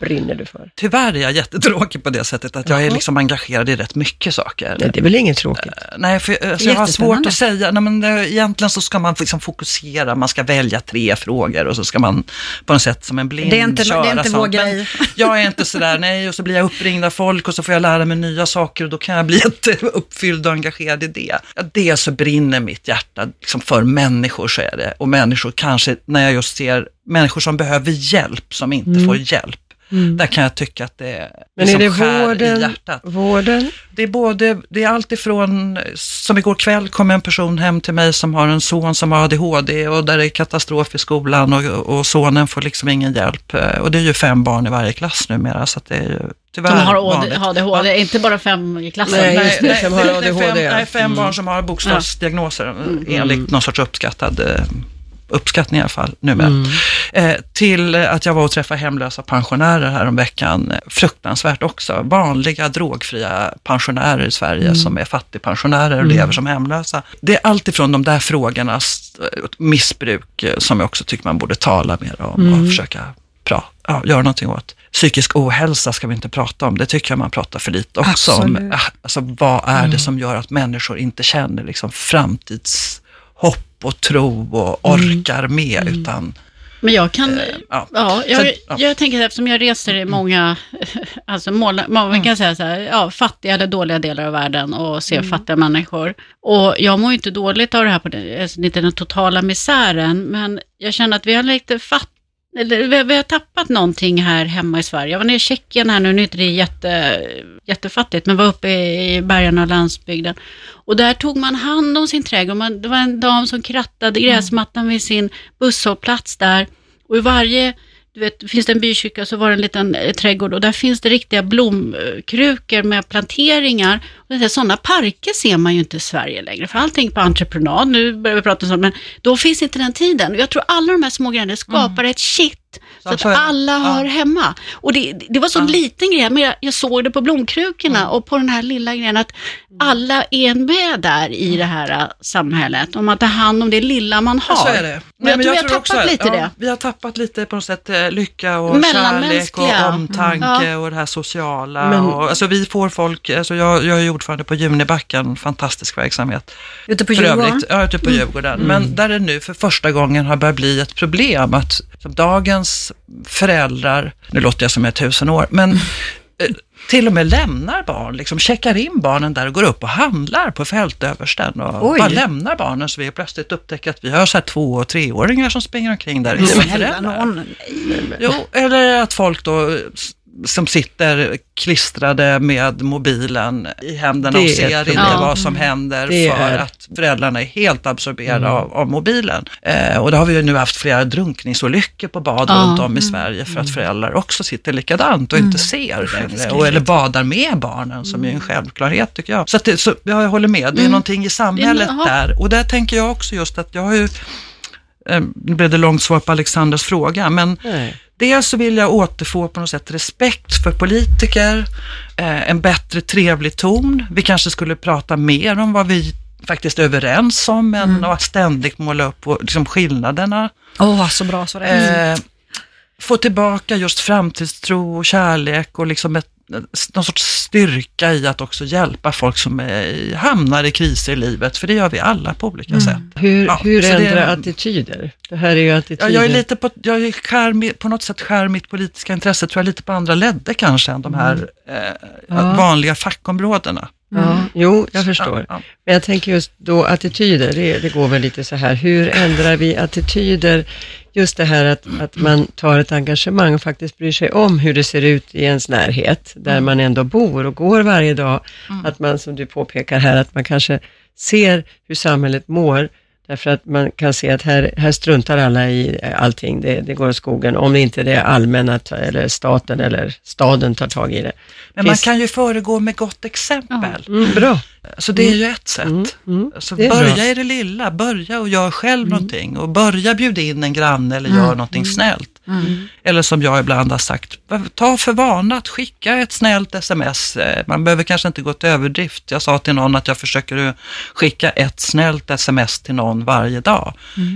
brinner du för? Tyvärr är jag jättetråkig på det sättet att jag är liksom engagerad i rätt mycket saker. Nej, det är väl inget tråkigt? Nej, för alltså, jag har svårt att säga. Nej, men, eh, egentligen så ska man liksom fokusera, man ska välja tre frågor och så ska man på något sätt som en blind Det är inte- det är köra inte vår Men grej. Jag är inte sådär, nej, och så blir jag uppringd av folk och så får jag lära mig nya saker och då kan jag bli jätteuppfylld och engagerad i det. Ja, Dels så brinner mitt hjärta liksom för människor, så är det. Och människor kanske, när jag just ser människor som behöver hjälp, som inte får hjälp. Där kan jag tycka att det Mm. Men är liksom det skär i vården? hjärtat. Vården? Det är både, det är allt ifrån, som igår kväll kom en person hem till mig som har en son som har ADHD och där det är katastrof i skolan och, och sonen får liksom ingen hjälp. Eh, Och det är ju fem barn i varje klass numera så att det är ju tyvärr De har. ADHD, inte bara fem i klassen. Nej, just det, som har är ADHD, fem, ja. nej, fem barn som har bokstavsdiagnoser enligt någon sorts uppskattad eh, uppskattning i alla fall numera. Eh, till att jag var och träffade hemlösa pensionärer här om veckan. Eh, Fruktansvärt också. Vanliga drogfria pensionärer i Sverige som är fattigpensionärer och lever som hemlösa. Det är alltifrån de där frågornas eh, missbruk som jag också tycker man borde tala mer om och försöka pra, ja, göra någonting åt. Psykisk ohälsa ska vi inte prata om, det tycker jag man pratar för lite också om. Absolut. Ah, Alltså, vad är det som gör att människor inte känner liksom, framtidshopp och tro och orkar med, utan Men jag kan, ja. ja, jag, ja. jag tänker eftersom jag reser i många, alltså mål, man kan säga så här, ja, fattiga eller dåliga delar av världen och ser fattiga människor. Och jag mår ju inte dåligt av det här, på det, alltså, inte den totala misären, men jag känner att vi har lite fatt eller, vi, har tappat någonting här hemma i Sverige. Jag var nere i Tjeckien här nu, nu är inte det jätte, jättefattigt, men var uppe i, i bergen och landsbygden. Och där tog man hand om sin trädgård. Man, det var en dam som krattade gräsmattan vid sin busshållplats där. Och i varje, du vet, finns det en bykyrka så var det en liten eh, trädgård och där finns det riktiga blomkrukor med planteringar. Och sådana parker ser man ju inte i Sverige längre, för allting på entreprenad, nu börjar vi prata om sånt, men då finns inte den tiden. Och jag tror alla de här små grejerna skapar ett shit, så Så att det. alla Ja. hör hemma. Och det, det var så liten grej, men jag, jag såg det på blomkrukorna och på den här lilla grejen att alla är med där i det här äh, samhället. Om man tar hand om det lilla man har. Ja, så är det. Men jag tror vi har tappat lite det. Vi har tappat lite på något sätt eh, lycka och kärlek och omtanke Mm. och det här sociala. Men- och, alltså vi får folk, alltså jag, jag är ordförande på Junibacken, fantastisk verksamhet. Ute på Djurgården. ja, ute på Djurgården. Men där det nu för första gången har börjat bli ett problem att som dagens föräldrar, nu låter jag som jag är tusen år, men eh, till och med lämnar barn, liksom checkar in barnen där och går upp och handlar på fältöversten och Oj. bara lämnar barnen så vi plötsligt upptäcker att vi har så här två och treåringar som springer omkring där någon. Jo, eller att folk då som sitter klistrade med mobilen i händerna Det och ser inte vad som händer Det för är- att föräldrarna är helt absorberade av, av mobilen. Eh, och det har vi ju nu haft flera drunkningsolyckor på bad Ja. runt om i Sverige för att föräldrar också sitter likadant och inte ser längre. Och, eller badar med barnen som är en självklarhet tycker jag. Så, att det, så ja, jag håller med, det är någonting i samhället jaha. där. Och där tänker jag också just att jag har ju Eh, Nu blev det långt svar på Alexanders fråga, men Nej. Dels så vill jag återfå på något sätt respekt för politiker, eh, en bättre trevlig ton. Vi kanske skulle prata mer om vad vi faktiskt är överens om, än att ständigt måla upp på, liksom, skillnaderna. Åh, så bra så det är. Eh, få tillbaka just framtidstro och kärlek och liksom ett, någon sorts styrka i att också hjälpa folk som är, hamnar i kriser i livet, för det gör vi alla på olika sätt. Hur, Ja, hur så det- attityder? Det här är ju Ja, attityder. jag är lite på, jag är skär, på något sätt skär mitt politiska intresse, tror jag, lite på andra ledder kanske än de här eh, Ja. vanliga fackområdena. Ja, jo, jag förstår. Ja, ja. Men jag tänker just då attityder, det, det går väl lite så här, hur ändrar vi attityder? Just det här att, att man tar ett engagemang och faktiskt bryr sig om hur det ser ut i ens närhet, där man ändå bor och går varje dag. Att man, som du påpekar här, att man kanske ser hur samhället mår, därför att man kan se att här, här struntar alla i allting, det, det går åt skogen, om det inte det allmänna, eller staten eller staden tar tag i det. Men man Finns- kan ju föregå med gott exempel. Mm, bra. Så det är ju ett sätt. Mm, mm. Så börja bra. i det lilla, börja och gör själv någonting och börja bjuda in en granne eller gör någonting snällt. Eller som jag ibland har sagt, ta för vana att skicka ett snällt sms. Eh, Man behöver kanske inte gå till överdrift. Jag sa till någon att jag försöker eh, skicka ett snällt sms till någon varje dag.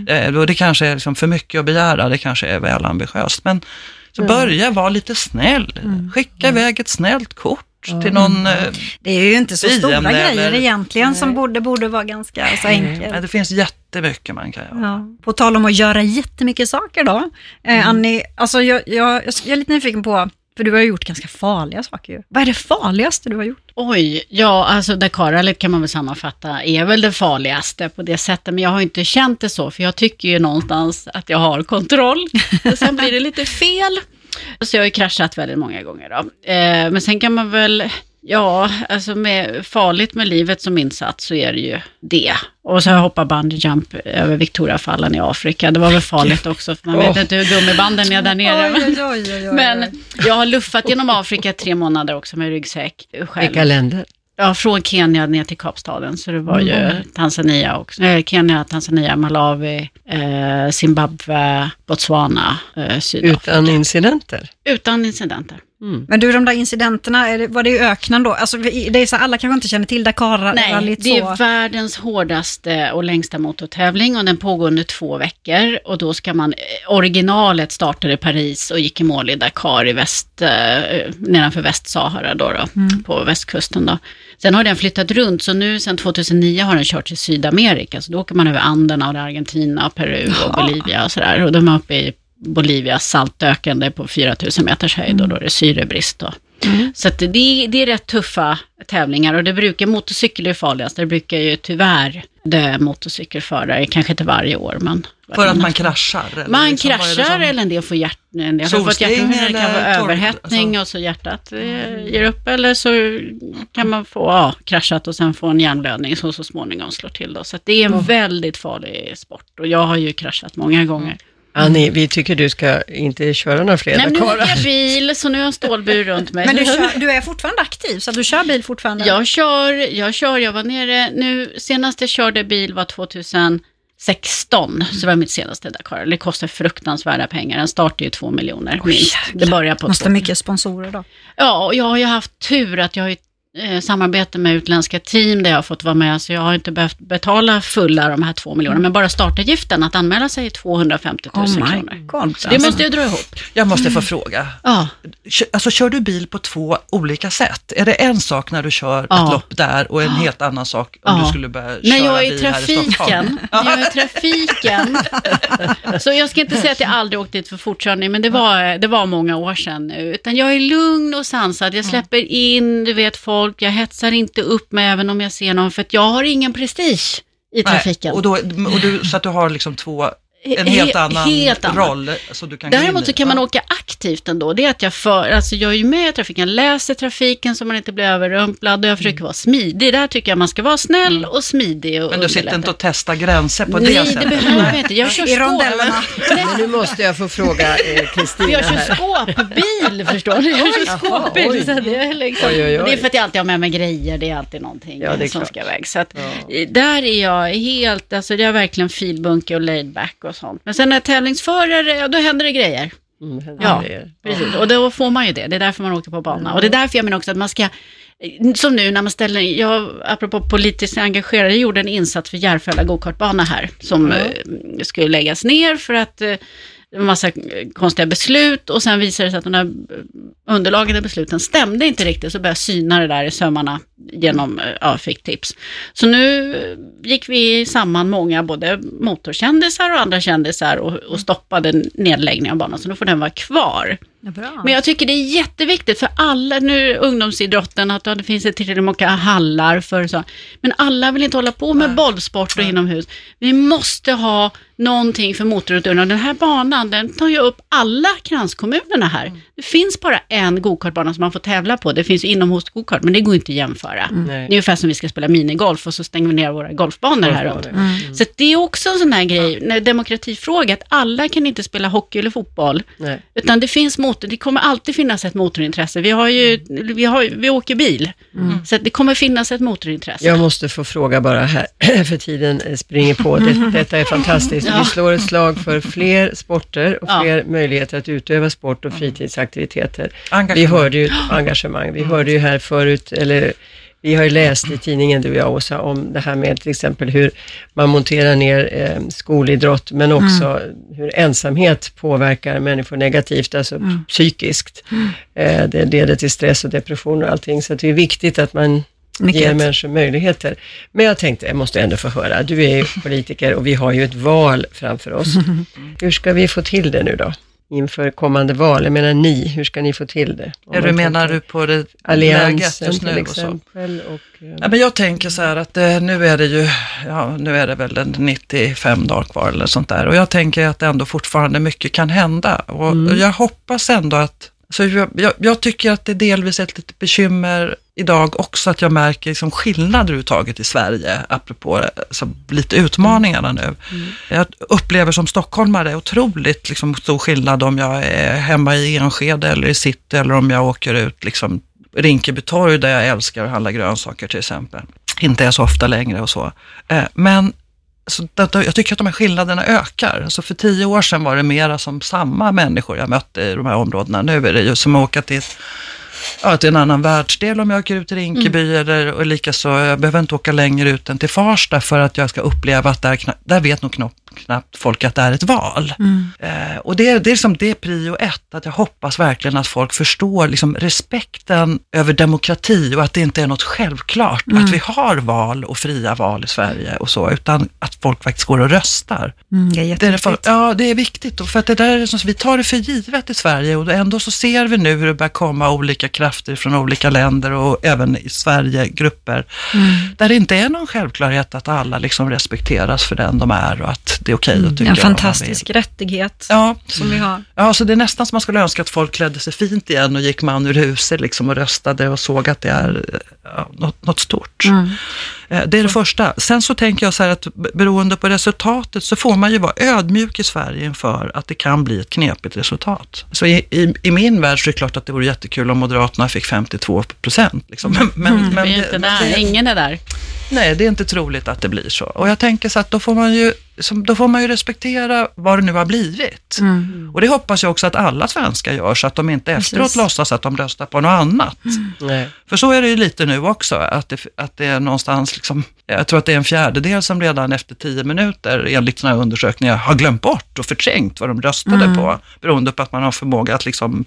Eh, Och det kanske är liksom för mycket att begära, det kanske är väl ambitiöst. Men så börja vara lite snäll. Skicka iväg ett snällt kort till någon eh, Det är ju inte så stora grejer eller- egentligen som borde, borde vara ganska så Nej, enkelt. det finns jättemycket man kan göra. Ja. På tal om att göra jättemycket saker då. Eh, Annie, alltså jag, jag, jag är lite nyfiken på, för du har gjort ganska farliga saker ju. Vad är det farligaste du har gjort? Oj, ja alltså Dakarrallyt kan man väl sammanfatta är väl det farligaste på det sättet, men jag har inte känt det så, för jag tycker ju någonstans att jag har kontroll. Och sen blir det lite fel. Så jag har ju kraschat väldigt många gånger då. Eh, men sen kan man väl, ja, alltså med farligt med livet som insats så är det ju det. Och så har jag hoppat bungee jump över Victoriafallen i Afrika. Det var väl farligt också, för man vet inte hur gummibanden är där nere. oj, oj, oj, Men jag har luffat genom Afrika tre månader också med ryggsäck själv. Vilka länder? Ja, från Kenya ner till Kapstaden. Så det var ju Tanzania också. Eh, Kenya, Tanzania, Malawi, eh, Zimbabwe, Botswana, eh, Sydafrika. Utan incidenter? Utan incidenter. Mm. Men du, de där incidenterna, det, var det i öknen då? Alltså, det är så, alla kanske inte känner till Nej, Dakar-rallyt det är världens hårdaste och längsta motortävling och den pågår under två veckor. Och då ska man, eh, originalet startade i Paris och gick i mål i Dakar i väst, eh, nedanför Västsahara då, då på västkusten då. Sen har den flyttat runt, så nu sen 2009 har den kört till Sydamerika, så då åker man över Anderna och Argentina, Peru och Bolivia och sådär. Och de är uppe i Bolivias är på 4000 meters höjd och då är det syrebrist. Då. Så det, det är rätt tuffa tävlingar och det brukar, motorcykel är farligast, det brukar ju tyvärr dö motorcykelförare, kanske inte varje år men. För att man kraschar? Eller Man liksom, kraschar som- eller en del får hjärt, en del har fått hjärtinfarkt, det kan vara överhettning alltså- och så hjärtat eh, ger upp eller så kan man få ja, kraschat och sen få en hjärnblödning som så småningom slår till. Då. Så att det är en väldigt farlig sport och jag har ju kraschat många gånger. Annie, vi tycker du ska inte köra några fler Nej, men nu åker jag bil så nu har jag en stålbur runt mig. Men du, kör, du är fortfarande aktiv, så du kör bil fortfarande? Jag kör, jag kör, jag var nere nu, senast jag körde bil var 2016, så det var mitt senaste Dakar. Det kostar fruktansvärda pengar, den startar ju två miljoner minst. Det börjar på Måste två. mycket sponsorer då. Ja, och jag har ju haft tur att jag har ju eh, samarbete med utländska team där jag har fått vara med, så jag har inte behövt betala fulla de här två miljonerna, men bara startavgiften, att anmäla sig är 250 000 Oh kronor. god. Så det måste jag dra ihop. Jag måste få fråga, Ja, alltså kör du bil på två olika sätt? Är det en sak när du kör Ja. ett lopp där och en helt annan sak om Ja. du skulle börja när köra jag är i bil trafiken, när jag är i trafiken, så jag ska inte säga att jag aldrig åkt dit för fortkörning, men det var, det var många år sedan nu, utan jag är lugn och sansad, jag släpper in, du vet folk, jag hetsar inte upp mig även om jag ser någon, för att jag har ingen prestige i trafiken. Nej, och då, och du, så att du har liksom två, en He- helt annan helt annan. roll så du kan Däremot så kan man åka aktivt ändå. Det är att jag för, alltså jag är ju med i trafiken, läser trafiken så man inte blir överrumplad och jag försöker vara smidig. Där tycker jag man ska vara snäll och smidig och Men du sitter inte och testar gränser på Nej, det det sättet? behöver jag inte. Jag kör skåp. Men nu måste jag få fråga eh, Kristina Jag kör skåpbil, förstår du? Jag kör skåpbil. oj. Så det, är liksom, Oj, oj, oj. det är för att jag alltid har med mig grejer, det är alltid någonting Ja, det är som klart. ska iväg. Så att, Ja. eh, där är jag helt, alltså det är verkligen filbunke och laid back och sånt. Men sen när tävlingsförare, ja, då händer det grejer. Mm, Ja, Precis, och då får man ju det. Det är därför man åker på bana. Och det är därför jag menar också att man ska, som nu när man ställer, jag apropå politiskt engagerad, jag gjorde en insats för Järfälla gokartbana här, som eh, skulle läggas ner för att eh, en massa konstiga beslut och sen visade det sig att de här underlagen och besluten stämde inte riktigt, så började jag syna det där i sömmarna genom, eh, ja, fick tips. Så nu gick vi samman många, både motorkändisar och andra kändisar och, och stoppade nedläggningen av banan, så nu får den vara kvar. Ja. Men jag tycker det är jätteviktigt för alla, nu ungdomsidrotten, att det finns det tillräckligt många hallar för så. Men alla vill inte hålla på med bollsport och inomhus. Vi måste ha någonting för motorutövare. Och Den här banan, den tar ju upp alla kranskommunerna här. Det finns bara en gokartbana som man får tävla på. Det finns ju inomhus-gokart, men det går inte att jämföra. Nej. Det är ungefär som vi ska spela minigolf och så stänger vi ner våra golfbanor här runt. Mm. Så det är också en sån här grej, när demokratifråga, att alla kan inte spela hockey eller fotboll. Nej. Utan det finns motor, det kommer alltid finnas ett motorintresse. Vi, har ju, vi, har, vi åker bil, så att det kommer finnas ett motorintresse. Jag måste få fråga bara här, för tiden springer på. Det, detta är fantastiskt. Vi slår ett slag för fler sporter och Ja. fler möjligheter att utöva sport och fritidsaktiviteter. Vi Engagemang. hörde ju engagemang. Vi hörde ju här förut, eller vi har ju läst i tidningen, du och jag Åsa, om det här med till exempel hur man monterar ner eh, skolidrott, men också hur ensamhet påverkar människor negativt, alltså psykiskt. Eh, det leder till stress och depression och allting, så det är viktigt att man Mycket. ger människor möjligheter. Men jag tänkte, jag måste ändå få höra, du är ju politiker och vi har ju ett val framför oss. Hur ska vi få till det nu då? Inför kommande val, jag menar ni, hur ska ni få till det? Ja, du menar du på det Alliansen just till nu så? exempel? Och, eh, Ja, men jag tänker så här att eh, nu är det ju, ja, nu är det väl en 95 dagar kvar eller sånt där. Och jag tänker att ändå fortfarande mycket kan hända. Och, och jag hoppas ändå att, så jag, jag, jag tycker att det delvis är ett litet bekymmer idag också att jag märker liksom skillnader överhuvudtaget i Sverige, apropå alltså, lite utmaningarna nu. Jag upplever som stockholmare otroligt liksom, stor skillnad om jag är hemma i Enskede eller i city eller om jag åker ut liksom, Rinkeby torg där jag älskar att handla grönsaker till exempel. Inte är så ofta längre och så. Eh, Men så jag tycker att de här skillnaderna ökar. Så för tio år sedan var det mera som samma människor jag mötte i de här områdena. Nu är det ju som att åka till, ja, till en annan världsdel om jag åker ut till Rinkeby eller och likaså, jag behöver inte åka längre ut än till Farsta för att jag ska uppleva att där, där vet nog knappt, knappt folk att det är ett val. Eh, och det, det är liksom det är prio ett, att jag hoppas verkligen att folk förstår liksom respekten över demokrati och att det inte är något självklart att vi har val och fria val i Sverige och så, utan att folk faktiskt går och röstar. Mm, det är Det är det jätteviktigt. för, ja, det är viktigt. För att det där är som, vi tar det för givet i Sverige och ändå så ser vi nu hur det börjar komma olika krafter från olika länder och även i Sverige grupper. Där det inte är någon självklarhet att alla liksom respekteras för den de är och att det är okej att tycka En fantastisk vill. rättighet Ja, som vi har. Ja, så det är nästan som man skulle önska att folk klädde sig fint igen och gick man ur huset liksom och röstade och såg att det är ja, något, något stort. Eh, Det är det första. Sen så tänker jag så här att beroende på resultatet så får man ju vara ödmjuk i Sverige inför att det kan bli ett knepigt resultat. Så i, i, i min värld så är det klart att det vore jättekul om Moderaterna fick 52 procent. Liksom. Men, men, men vi är inte där, ingen är där. Nej, det är inte troligt att det blir så. Och jag tänker så att då får man ju som, då får man ju respektera vad det nu har blivit. Mm. Och det hoppas jag också att alla svenskar gör, så att de inte efteråt Precis. låtsas att de röstar på något annat. Nej. För så är det ju lite nu också, att det, att det är någonstans, liksom, jag tror att det är en fjärdedel som redan efter tio minuter enligt sådana här undersökningar har glömt bort och förträngt vad de röstade Mm. på, beroende på att man har förmåga att liksom,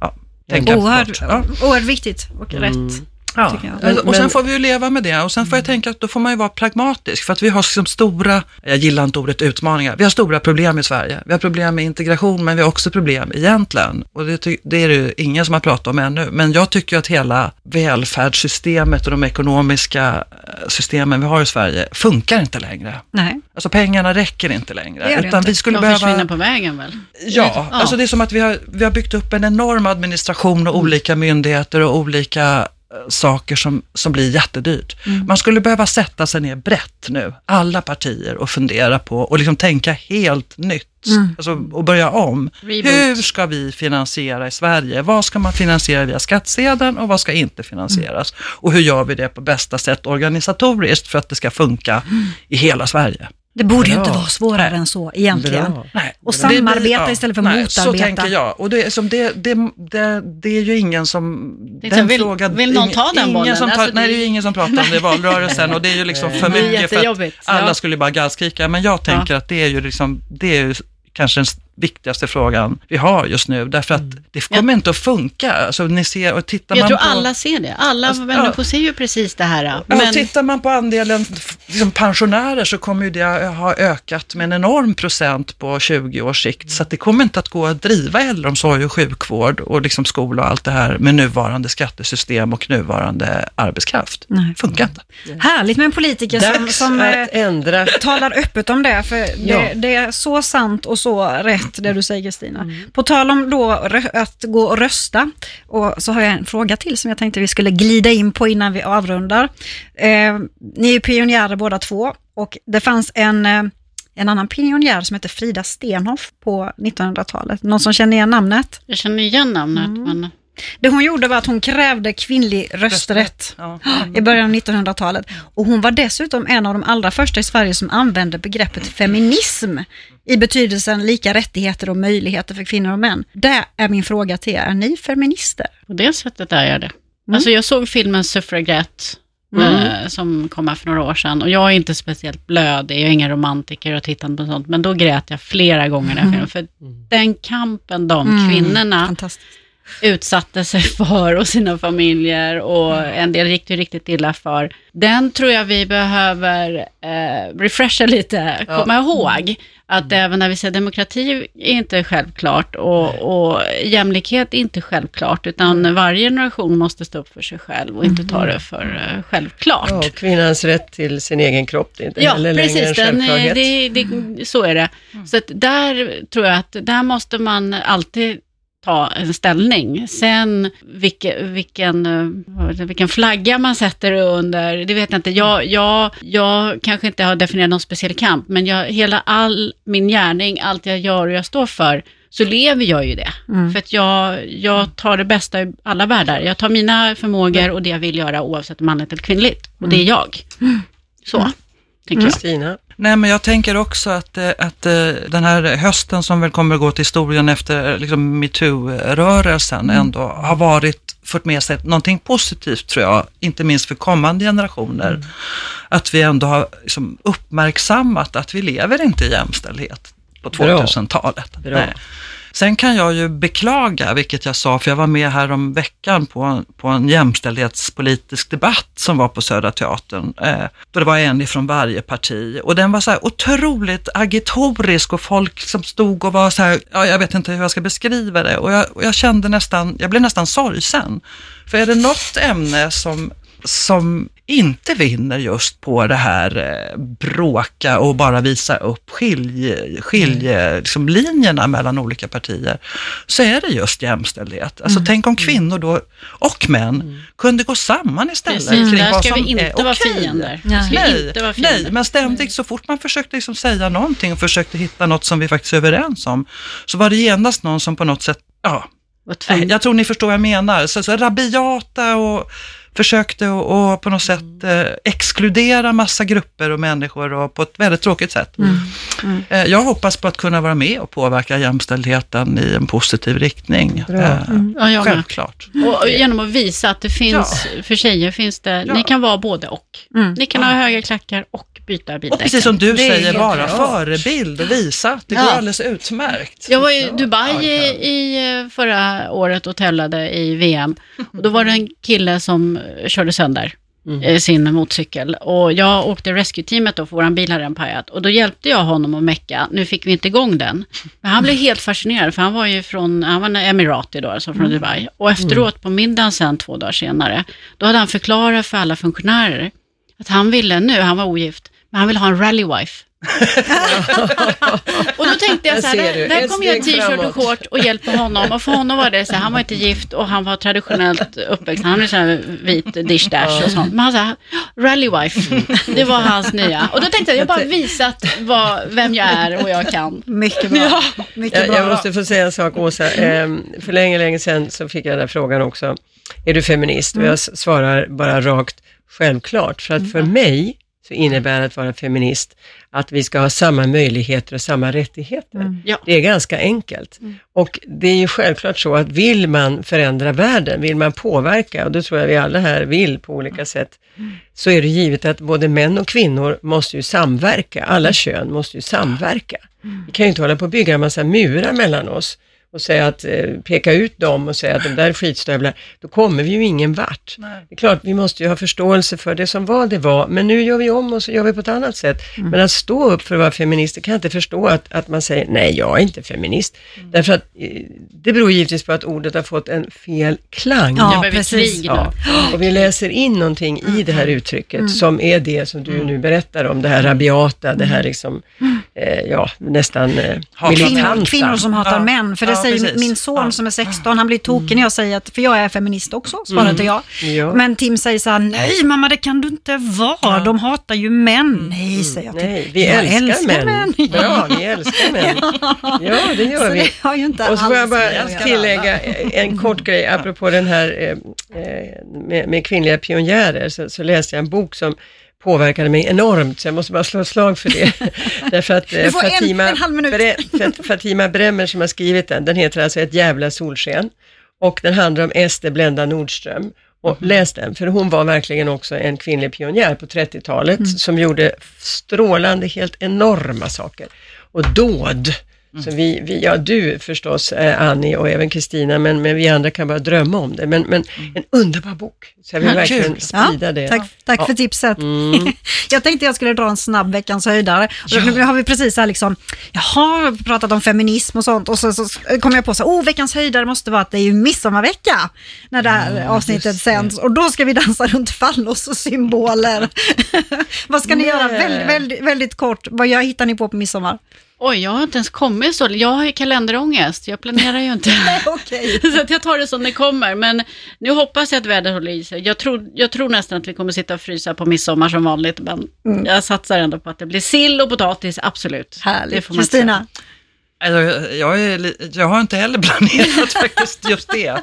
ja, tänka Oerhört, bort. Ja. oerhört viktigt och rätt. Ja. Men- och sen men- får vi ju leva med det och sen får jag tänka att då får man ju vara pragmatisk för att vi har liksom stora, jag gillar inte ordet utmaningar, vi har stora problem i Sverige. Vi har problem med integration men vi har också problem egentligen och det, det är det ju ingen som har pratat om ännu. Men jag tycker att hela välfärdssystemet och de ekonomiska eh, systemen vi har i Sverige funkar inte längre. Nej. Alltså pengarna räcker inte längre. Det utan inte. vi skulle De behöva... försvinner på vägen väl? Ja, Ja. alltså det är som att vi har, vi har byggt upp en enorm administration och olika myndigheter och olika saker som, som blir jättedyrt. Man skulle behöva sätta sig ner brett nu, alla partier, och fundera på och liksom tänka helt nytt. Alltså, och börja om. Reboot. Hur ska vi finansiera i Sverige? Vad ska man finansiera via skattsedeln och vad ska inte finansieras? Och hur gör vi det på bästa sätt organisatoriskt för att det ska funka i hela Sverige? Det borde ju Bra. inte vara svårare än så egentligen. Nej. Och blir- samarbeta istället för nej, Så motarbeta. tänker jag. Och det, är som det, det, det, det är ju ingen som... Jag, vill- vill någon ta den bollen? Som tar, Alltså, nej, det- är ju ingen som pratar om det i valrörelsen och det är ju liksom för mycket för att alla ja. skulle bara gallskrika. Men jag tänker att det är ju liksom, det är ju kanske den viktigaste frågan vi har just nu. Därför att det kommer inte att funka. Alltså, ni ser, och tittar Jag man tror på... alla ser det. Alla Alltså, människor ja. ser ju precis det här. Ja, Men tittar man på andelen liksom pensionärer så kommer ju det ha ökat med en enorm procent på 20 års sikt. Så att det kommer inte att gå att driva äldreomsorg och sjukvård och liksom skola och allt det här med nuvarande skattesystem och nuvarande arbetskraft. Nej. Funkar inte. Härligt med en politiker som, Dags som eh, att ändra. talar öppet om det, för det, Ja. det är så sant och så rätt det du säger Kristina. På tal om då att gå och rösta, och så har jag en fråga till som jag tänkte vi skulle glida in på innan vi avrundar. Eh, ni är pionjärer båda två och det fanns en, eh, en annan pionjär som heter Frida Stenhoff på 1900-talet. Någon som känner igen namnet? jag känner igen namnet. Mm. Men Det hon gjorde var att hon krävde kvinnlig rösträtt Ja. i början av 1900-talet. Och hon var dessutom en av de allra första i Sverige som använde begreppet feminism i betydelsen lika rättigheter och möjligheter för kvinnor och män. Det är min fråga till er. Är ni feminister? på det sättet är jag det. Mm. Alltså jag såg filmen Suffragette. eh, Som kom här för några år sedan. Och jag är inte speciellt blödig, jag är ingen romantiker och tittat på sånt. Men då grät jag flera gånger i den filmen. För den kampen de Mm. kvinnorna Fantastiskt. Utsatte sig för och sina familjer och en del gick det riktigt illa för. Den tror jag vi behöver eh, refresha lite, Ja. komma ihåg att även när vi säger demokrati är inte självklart och, och jämlikhet är inte självklart, utan varje generation måste stå upp för sig själv och inte ta det för eh, självklart. Ja, och kvinnans rätt till sin egen kropp, det är inte Ja, heller längre en precis. Den, självklarhet. det, det, så är det. Så att där tror jag att där måste man alltid ta en ställning. Sen vilke, vilken, eh, vilken flagga man sätter under, det vet jag inte. Jag, jag, jag kanske inte har definierat någon speciell kamp, men jag, hela all min gärning, allt jag gör och jag står för, så lever jag ju det. Mm. För att jag, jag tar det bästa i alla världar. Jag tar mina förmågor och det jag vill göra oavsett om manligt eller kvinnligt. Och det är jag. Så, tänker jag. Kristina? Nej, men jag tänker också att, eh, att eh, den här hösten som väl kommer att gå till historien efter eh, liksom metoo-rörelsen ändå har varit, fått med sig någonting positivt tror jag, inte minst för kommande generationer. Att vi ändå har liksom uppmärksammat att vi lever inte i jämställdhet på Bra. 2000-talet. Sen kan jag ju beklaga, vilket jag sa, för jag var med här om veckan på, en- på en jämställdhetspolitisk debatt som var på Södra Teatern. Eh, då det var en ifrån varje parti och den var så här otroligt agitorisk och folk som stod och var så här, ja, jag vet inte hur jag ska beskriva det och jag, och jag kände nästan, jag blev nästan sorgsen. För är det något ämne som som inte vinner just på det här eh, bråka och bara visa upp skilj, skilj, liksom linjerna mellan olika partier, så är det just jämställdhet. Alltså tänk om kvinnor då, och män, kunde gå samman istället Precis, kring vad ska som är vara okej. fiender. Nej. Nej, inte vara fiender. nej, men ständigt så fort man försökte liksom säga någonting och försökte hitta något som vi faktiskt är överens om, så var det genast någon som på något sätt, ja, jag tror ni förstår vad jag menar. Så, så rabiata och försökte att på något sätt eh, exkludera massa grupper och människor och på ett väldigt tråkigt sätt. Eh, Jag hoppas på att kunna vara med och påverka jämställdheten i en positiv riktning. Eh, Ja, jag med. Självklart. Och genom att visa att det finns, för tjejer finns det, Ja. ni kan vara både och. Mm. Ni kan ha höga klackar och byta Och bildäcken. precis som du säger, vara förebild och visa att det Ja. går alldeles utmärkt. Jag var i Dubai i, eh, förra året och tävlade i VM. Och då var det en kille som eh, körde sönder eh, sin motorcykel. Och jag åkte rescue-teamet då, för vår bil hade den pajat. Och då hjälpte jag honom att mecka. Nu fick vi inte igång den. Men han blev helt fascinerad, för han var ju från, han var en emirati då, alltså från Dubai. Och efteråt på middagen sen, två dagar senare, då hade han förklarat för alla funktionärer att han ville nu, han var ogift, men han ville ha en rallywife. och då tänkte jag så här, där, där kommer jag i t-shirt och framåt. short och hjälper honom. Och för honom var det så här, han var inte gift och han var traditionellt uppväxt. Han är så här vit dish dash och sånt. Men han sa, rallywife, det var hans nya. Och då tänkte jag, jag har bara visat vad, vem jag är och jag kan. Mycket bra. Mycket Jag, bra. jag måste få säga en sak Åsa. Ehm, för länge, länge sedan så fick jag den här frågan också. Är du feminist? Och jag s- svarar bara rakt, självklart. För att för mig så innebär att vara feminist att vi ska ha samma möjligheter och samma rättigheter. Ja. Det är ganska enkelt. Och det är ju självklart så att vill man förändra världen, vill man påverka, och det tror jag vi alla här vill på olika sätt, så är det givet att både män och kvinnor måste ju samverka. Alla kön måste ju samverka. Vi kan ju inte hålla på och bygga en massa murar mellan oss och säga att, eh, peka ut dem och säga att de där är skitstövlar, då kommer vi ju ingen vart. Nej. Det är klart, vi måste ju ha förståelse för det som var, det var, men nu gör vi om och så gör vi på ett annat sätt. Men att stå upp för att vara feminist, det kan jag inte förstå att, att man säger, nej jag är inte feminist. Därför att eh, det beror givetvis på att ordet har fått en fel klang. Ja, precis. Ja, och vi läser in någonting i det här uttrycket som är det som du nu berättar om, det här rabiata, det här liksom, eh, ja, nästan eh, Hat- Kvinnor, militanta. kvinnor som hatar Ja. män. För det Ja, säger precis. min son Ja. som är 16, han blir tokig när jag säger att, för jag är feminist också, svarade jag. Ja. Men Tim säger så här, nej mamma det kan du inte vara, de hatar ju män. Nej, säger jag till Nej, vi Jag älskar, män. Bra, vi älskar män. Ja, det gör Så vi. det inte Och så får jag bara tillägga en kort grej apropå den här eh, eh, med, med kvinnliga pionjärer. Så, så läste jag en bok som påverkade mig enormt, så jag måste bara slå ett slag för det. Därför att eh, Du får en- Fatima, en halv minut. Bre- Fat- Fatima Bremmer som har skrivit den, den heter alltså Ett jävla solsken. Och den handlar om Ester Blenda Nordström. Och läs den, för hon var verkligen också en kvinnlig pionjär på 30-talet som gjorde strålande, helt enorma saker. Och dåd. Så vi, vi, ja du förstås, eh, Annie och även Kristina, men, men vi andra kan bara drömma om det. Men, men en underbar bok, så jag vill Ja, verkligen kul. sprida det. Tack, tack Ja. för tipset. Mm. jag tänkte jag skulle dra en snabb veckans höjdare. Och Nu har vi precis här liksom, jaha, pratat om feminism och sånt och så, så kom jag på så oh veckans höjdare måste vara att det är ju midsommarvecka när det här avsnittet sänds och då ska vi dansa runt fallos och symboler. Vad ska ni Nej. göra? Väldigt, väldigt, väldigt kort, vad gör, hittar ni på på midsommar? Oj, jag har inte ens kommit så Jag har ju kalenderångest, jag planerar ju inte. Okej. så att jag tar det som det kommer. Men nu hoppas jag att vädret håller i sig. Jag tror, jag tror nästan att vi kommer sitta och frysa på midsommar som vanligt. Men jag satsar ändå på att det blir sill och potatis, absolut. Härligt. Kristina? Alltså, jag, är, jag har inte heller planerat faktiskt just det.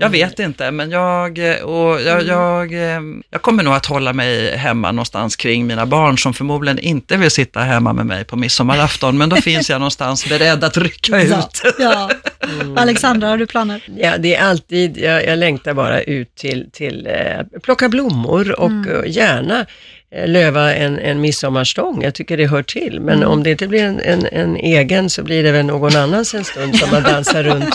Jag vet inte, men jag, och jag, jag, eh, jag kommer nog att hålla mig hemma någonstans kring mina barn som förmodligen inte vill sitta hemma med mig på midsommarafton, men då finns jag någonstans beredd att rycka Ja. ut. ja. Alexandra, har du planer? Ja, det är alltid, jag, jag längtar bara ut till, till eh, plocka blommor och Mm. gärna löva en, en midsommarstång. Jag tycker det hör till. Men Mm. om det inte blir en, en, en egen så blir det väl någon annans en stund som man dansar runt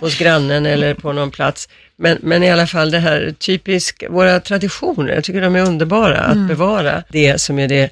hos grannen eller på någon plats. Men, men i alla fall det här typisk, våra traditioner, jag tycker de är underbara att Mm. bevara. Det som är det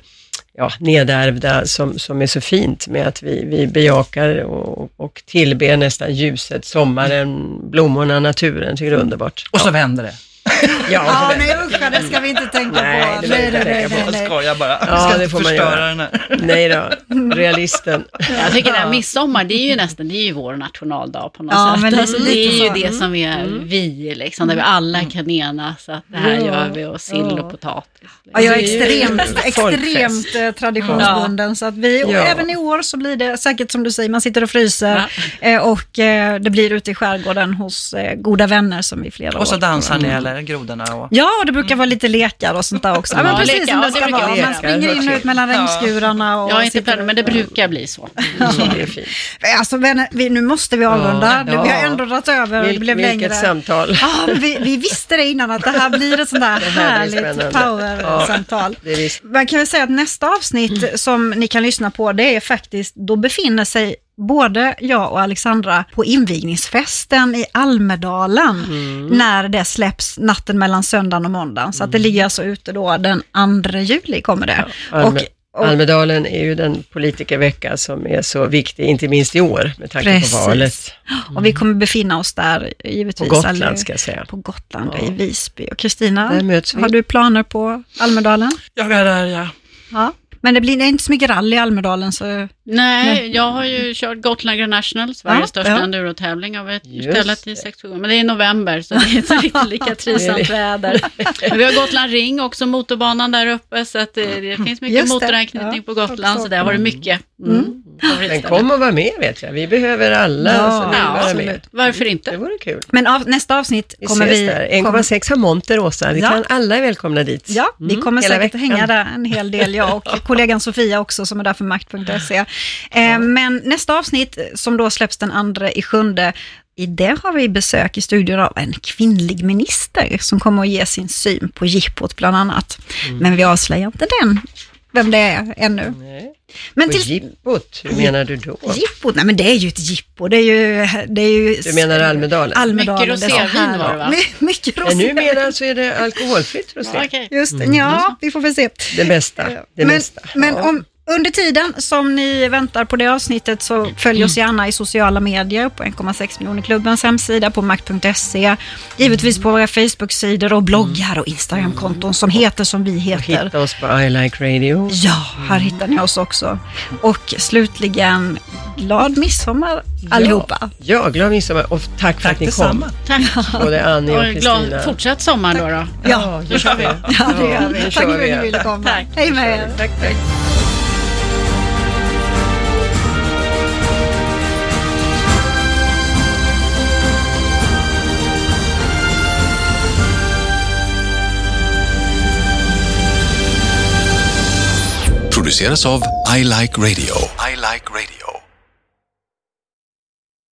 ja, nedärvda som, som är så fint med att vi, vi bejakar och, och tillber nästan ljuset, sommaren, blommorna, naturen. Tycker det är underbart. Och så vänder det. Ja, Ja, så nej usch, det ska vi inte tänka Nej, på. det nej, tänka på. nej, Jag nej. skojar bara. Ja, ska det inte får man förstöra göra. den här. Nej då, realisten. Jag tycker det här midsommar, det är ju nästan, det är ju vår nationaldag på något Ja, sätt. men alltså, det är ju så. det Mm. som är vi, liksom, där vi alla kan enas, att det här Ja. gör vi, och sill Ja. och potatis. Ja, jag är Det extremt, extremt eh, traditionsbunden. Så att vi, och Ja. även i år så blir det säkert som du säger, man sitter och fryser eh, och eh, det blir ute i skärgården hos eh, goda vänner som vi flera Och så år. dansar ni eller där grodorna. Och... Ja, och det brukar vara lite lekar och sånt där också. Ja, men Ja, precis lekar, som ja, det det ska vara. Man springer in och ut mellan Ja. regnskurarna. Och Jag har inte sitter- planer, men det brukar bli så. Så det är fint. Alltså vänner, vi, nu måste vi avrunda. Ja. Vi har ändå dragit över, det Vil, blev vilket längre. samtal. Ja, men vi, vi visste det innan att det här blir ett sånt där Det härligt power-samtal. Det. Man kan väl säga att nästa avsnitt som ni kan lyssna på, det är faktiskt, då befinner sig både jag och Alexandra på invigningsfesten i Almedalen när det släpps natten mellan söndagen och måndagen. Så att det ligger alltså ute då den 2 juli kommer det. Alme, och- Almedalen är ju den politikervecka som är så viktig, inte minst i år med tanke Precis. på valet. Och vi kommer befinna oss där givetvis. På Gotland eller- ska jag säga. På Gotland, Ja. i Visby. Och Kristina, har du planer på Almedalen? Jag är där, ja. Ja. Men det blir det inte så mycket rally i Almedalen så... Nej, jag har ju kört Gotland Grand National, Sveriges Ja, största ja. endurotävling. Jag har Just ställt i sex gånger, men det är i november så det är inte riktigt lika trivsamt väder. Men vi har Gotland Ring, också motorbanan där uppe, så att det, det finns mycket det, motoranknytning ja, på Gotland, så där har det mycket. Mm. Mm. Men kom och var med vet jag, vi behöver alla Ja, som vill Ja, vara med. Varför Det inte? vore kul. Men av, nästa avsnitt Vi kommer vi... där. kommer- 1,6 har monter Åsa, vi Ja. kan alla är välkomna dit. Ja, vi Mm, kommer hela säkert veckan. hänga där en hel del, jag och kollegan Sofia också som är där för makt.se. Eh, men nästa avsnitt som då släpps den andra i sjunde, i det har vi besök i studion av en kvinnlig minister som kommer att ge sin syn på jippot bland annat. Mm. Men vi avslöjar inte den, vem det är ännu. Nej. Men Och till jippot, hur menar du då? jippot, nej men det är ju ett jippo, det är ju... Det är ju Du menar Almedalen? Almedalen. Mycket rosévin var det, va? My- Mycket Men rosé. numera så är det alkoholfritt rosé. Ja, okej. Just det, Mm. ja, vi får väl se. Det bästa. Det men mesta. men Ja. om, under tiden som ni väntar på det avsnittet så följ oss gärna i sociala medier på 1,6 miljoner klubbens hemsida på makt.se. Givetvis på våra Facebook-sidor och bloggar och Instagram-konton som heter som vi heter. Hitta oss på I Like Radio. Ja, här hittar ni oss också. Och slutligen, glad midsommar allihopa. Ja, glad midsommar och tack för Tack att ni detsamma. kom. Tack. Både Annie och Och glad Kristina. fortsatt sommar då. då. Ja, då kör vi. Ja, det gör vi. Tack för att ni ville komma. Tack. Hej med er. Tack, tack. Produceras av I Like Radio. I like radio.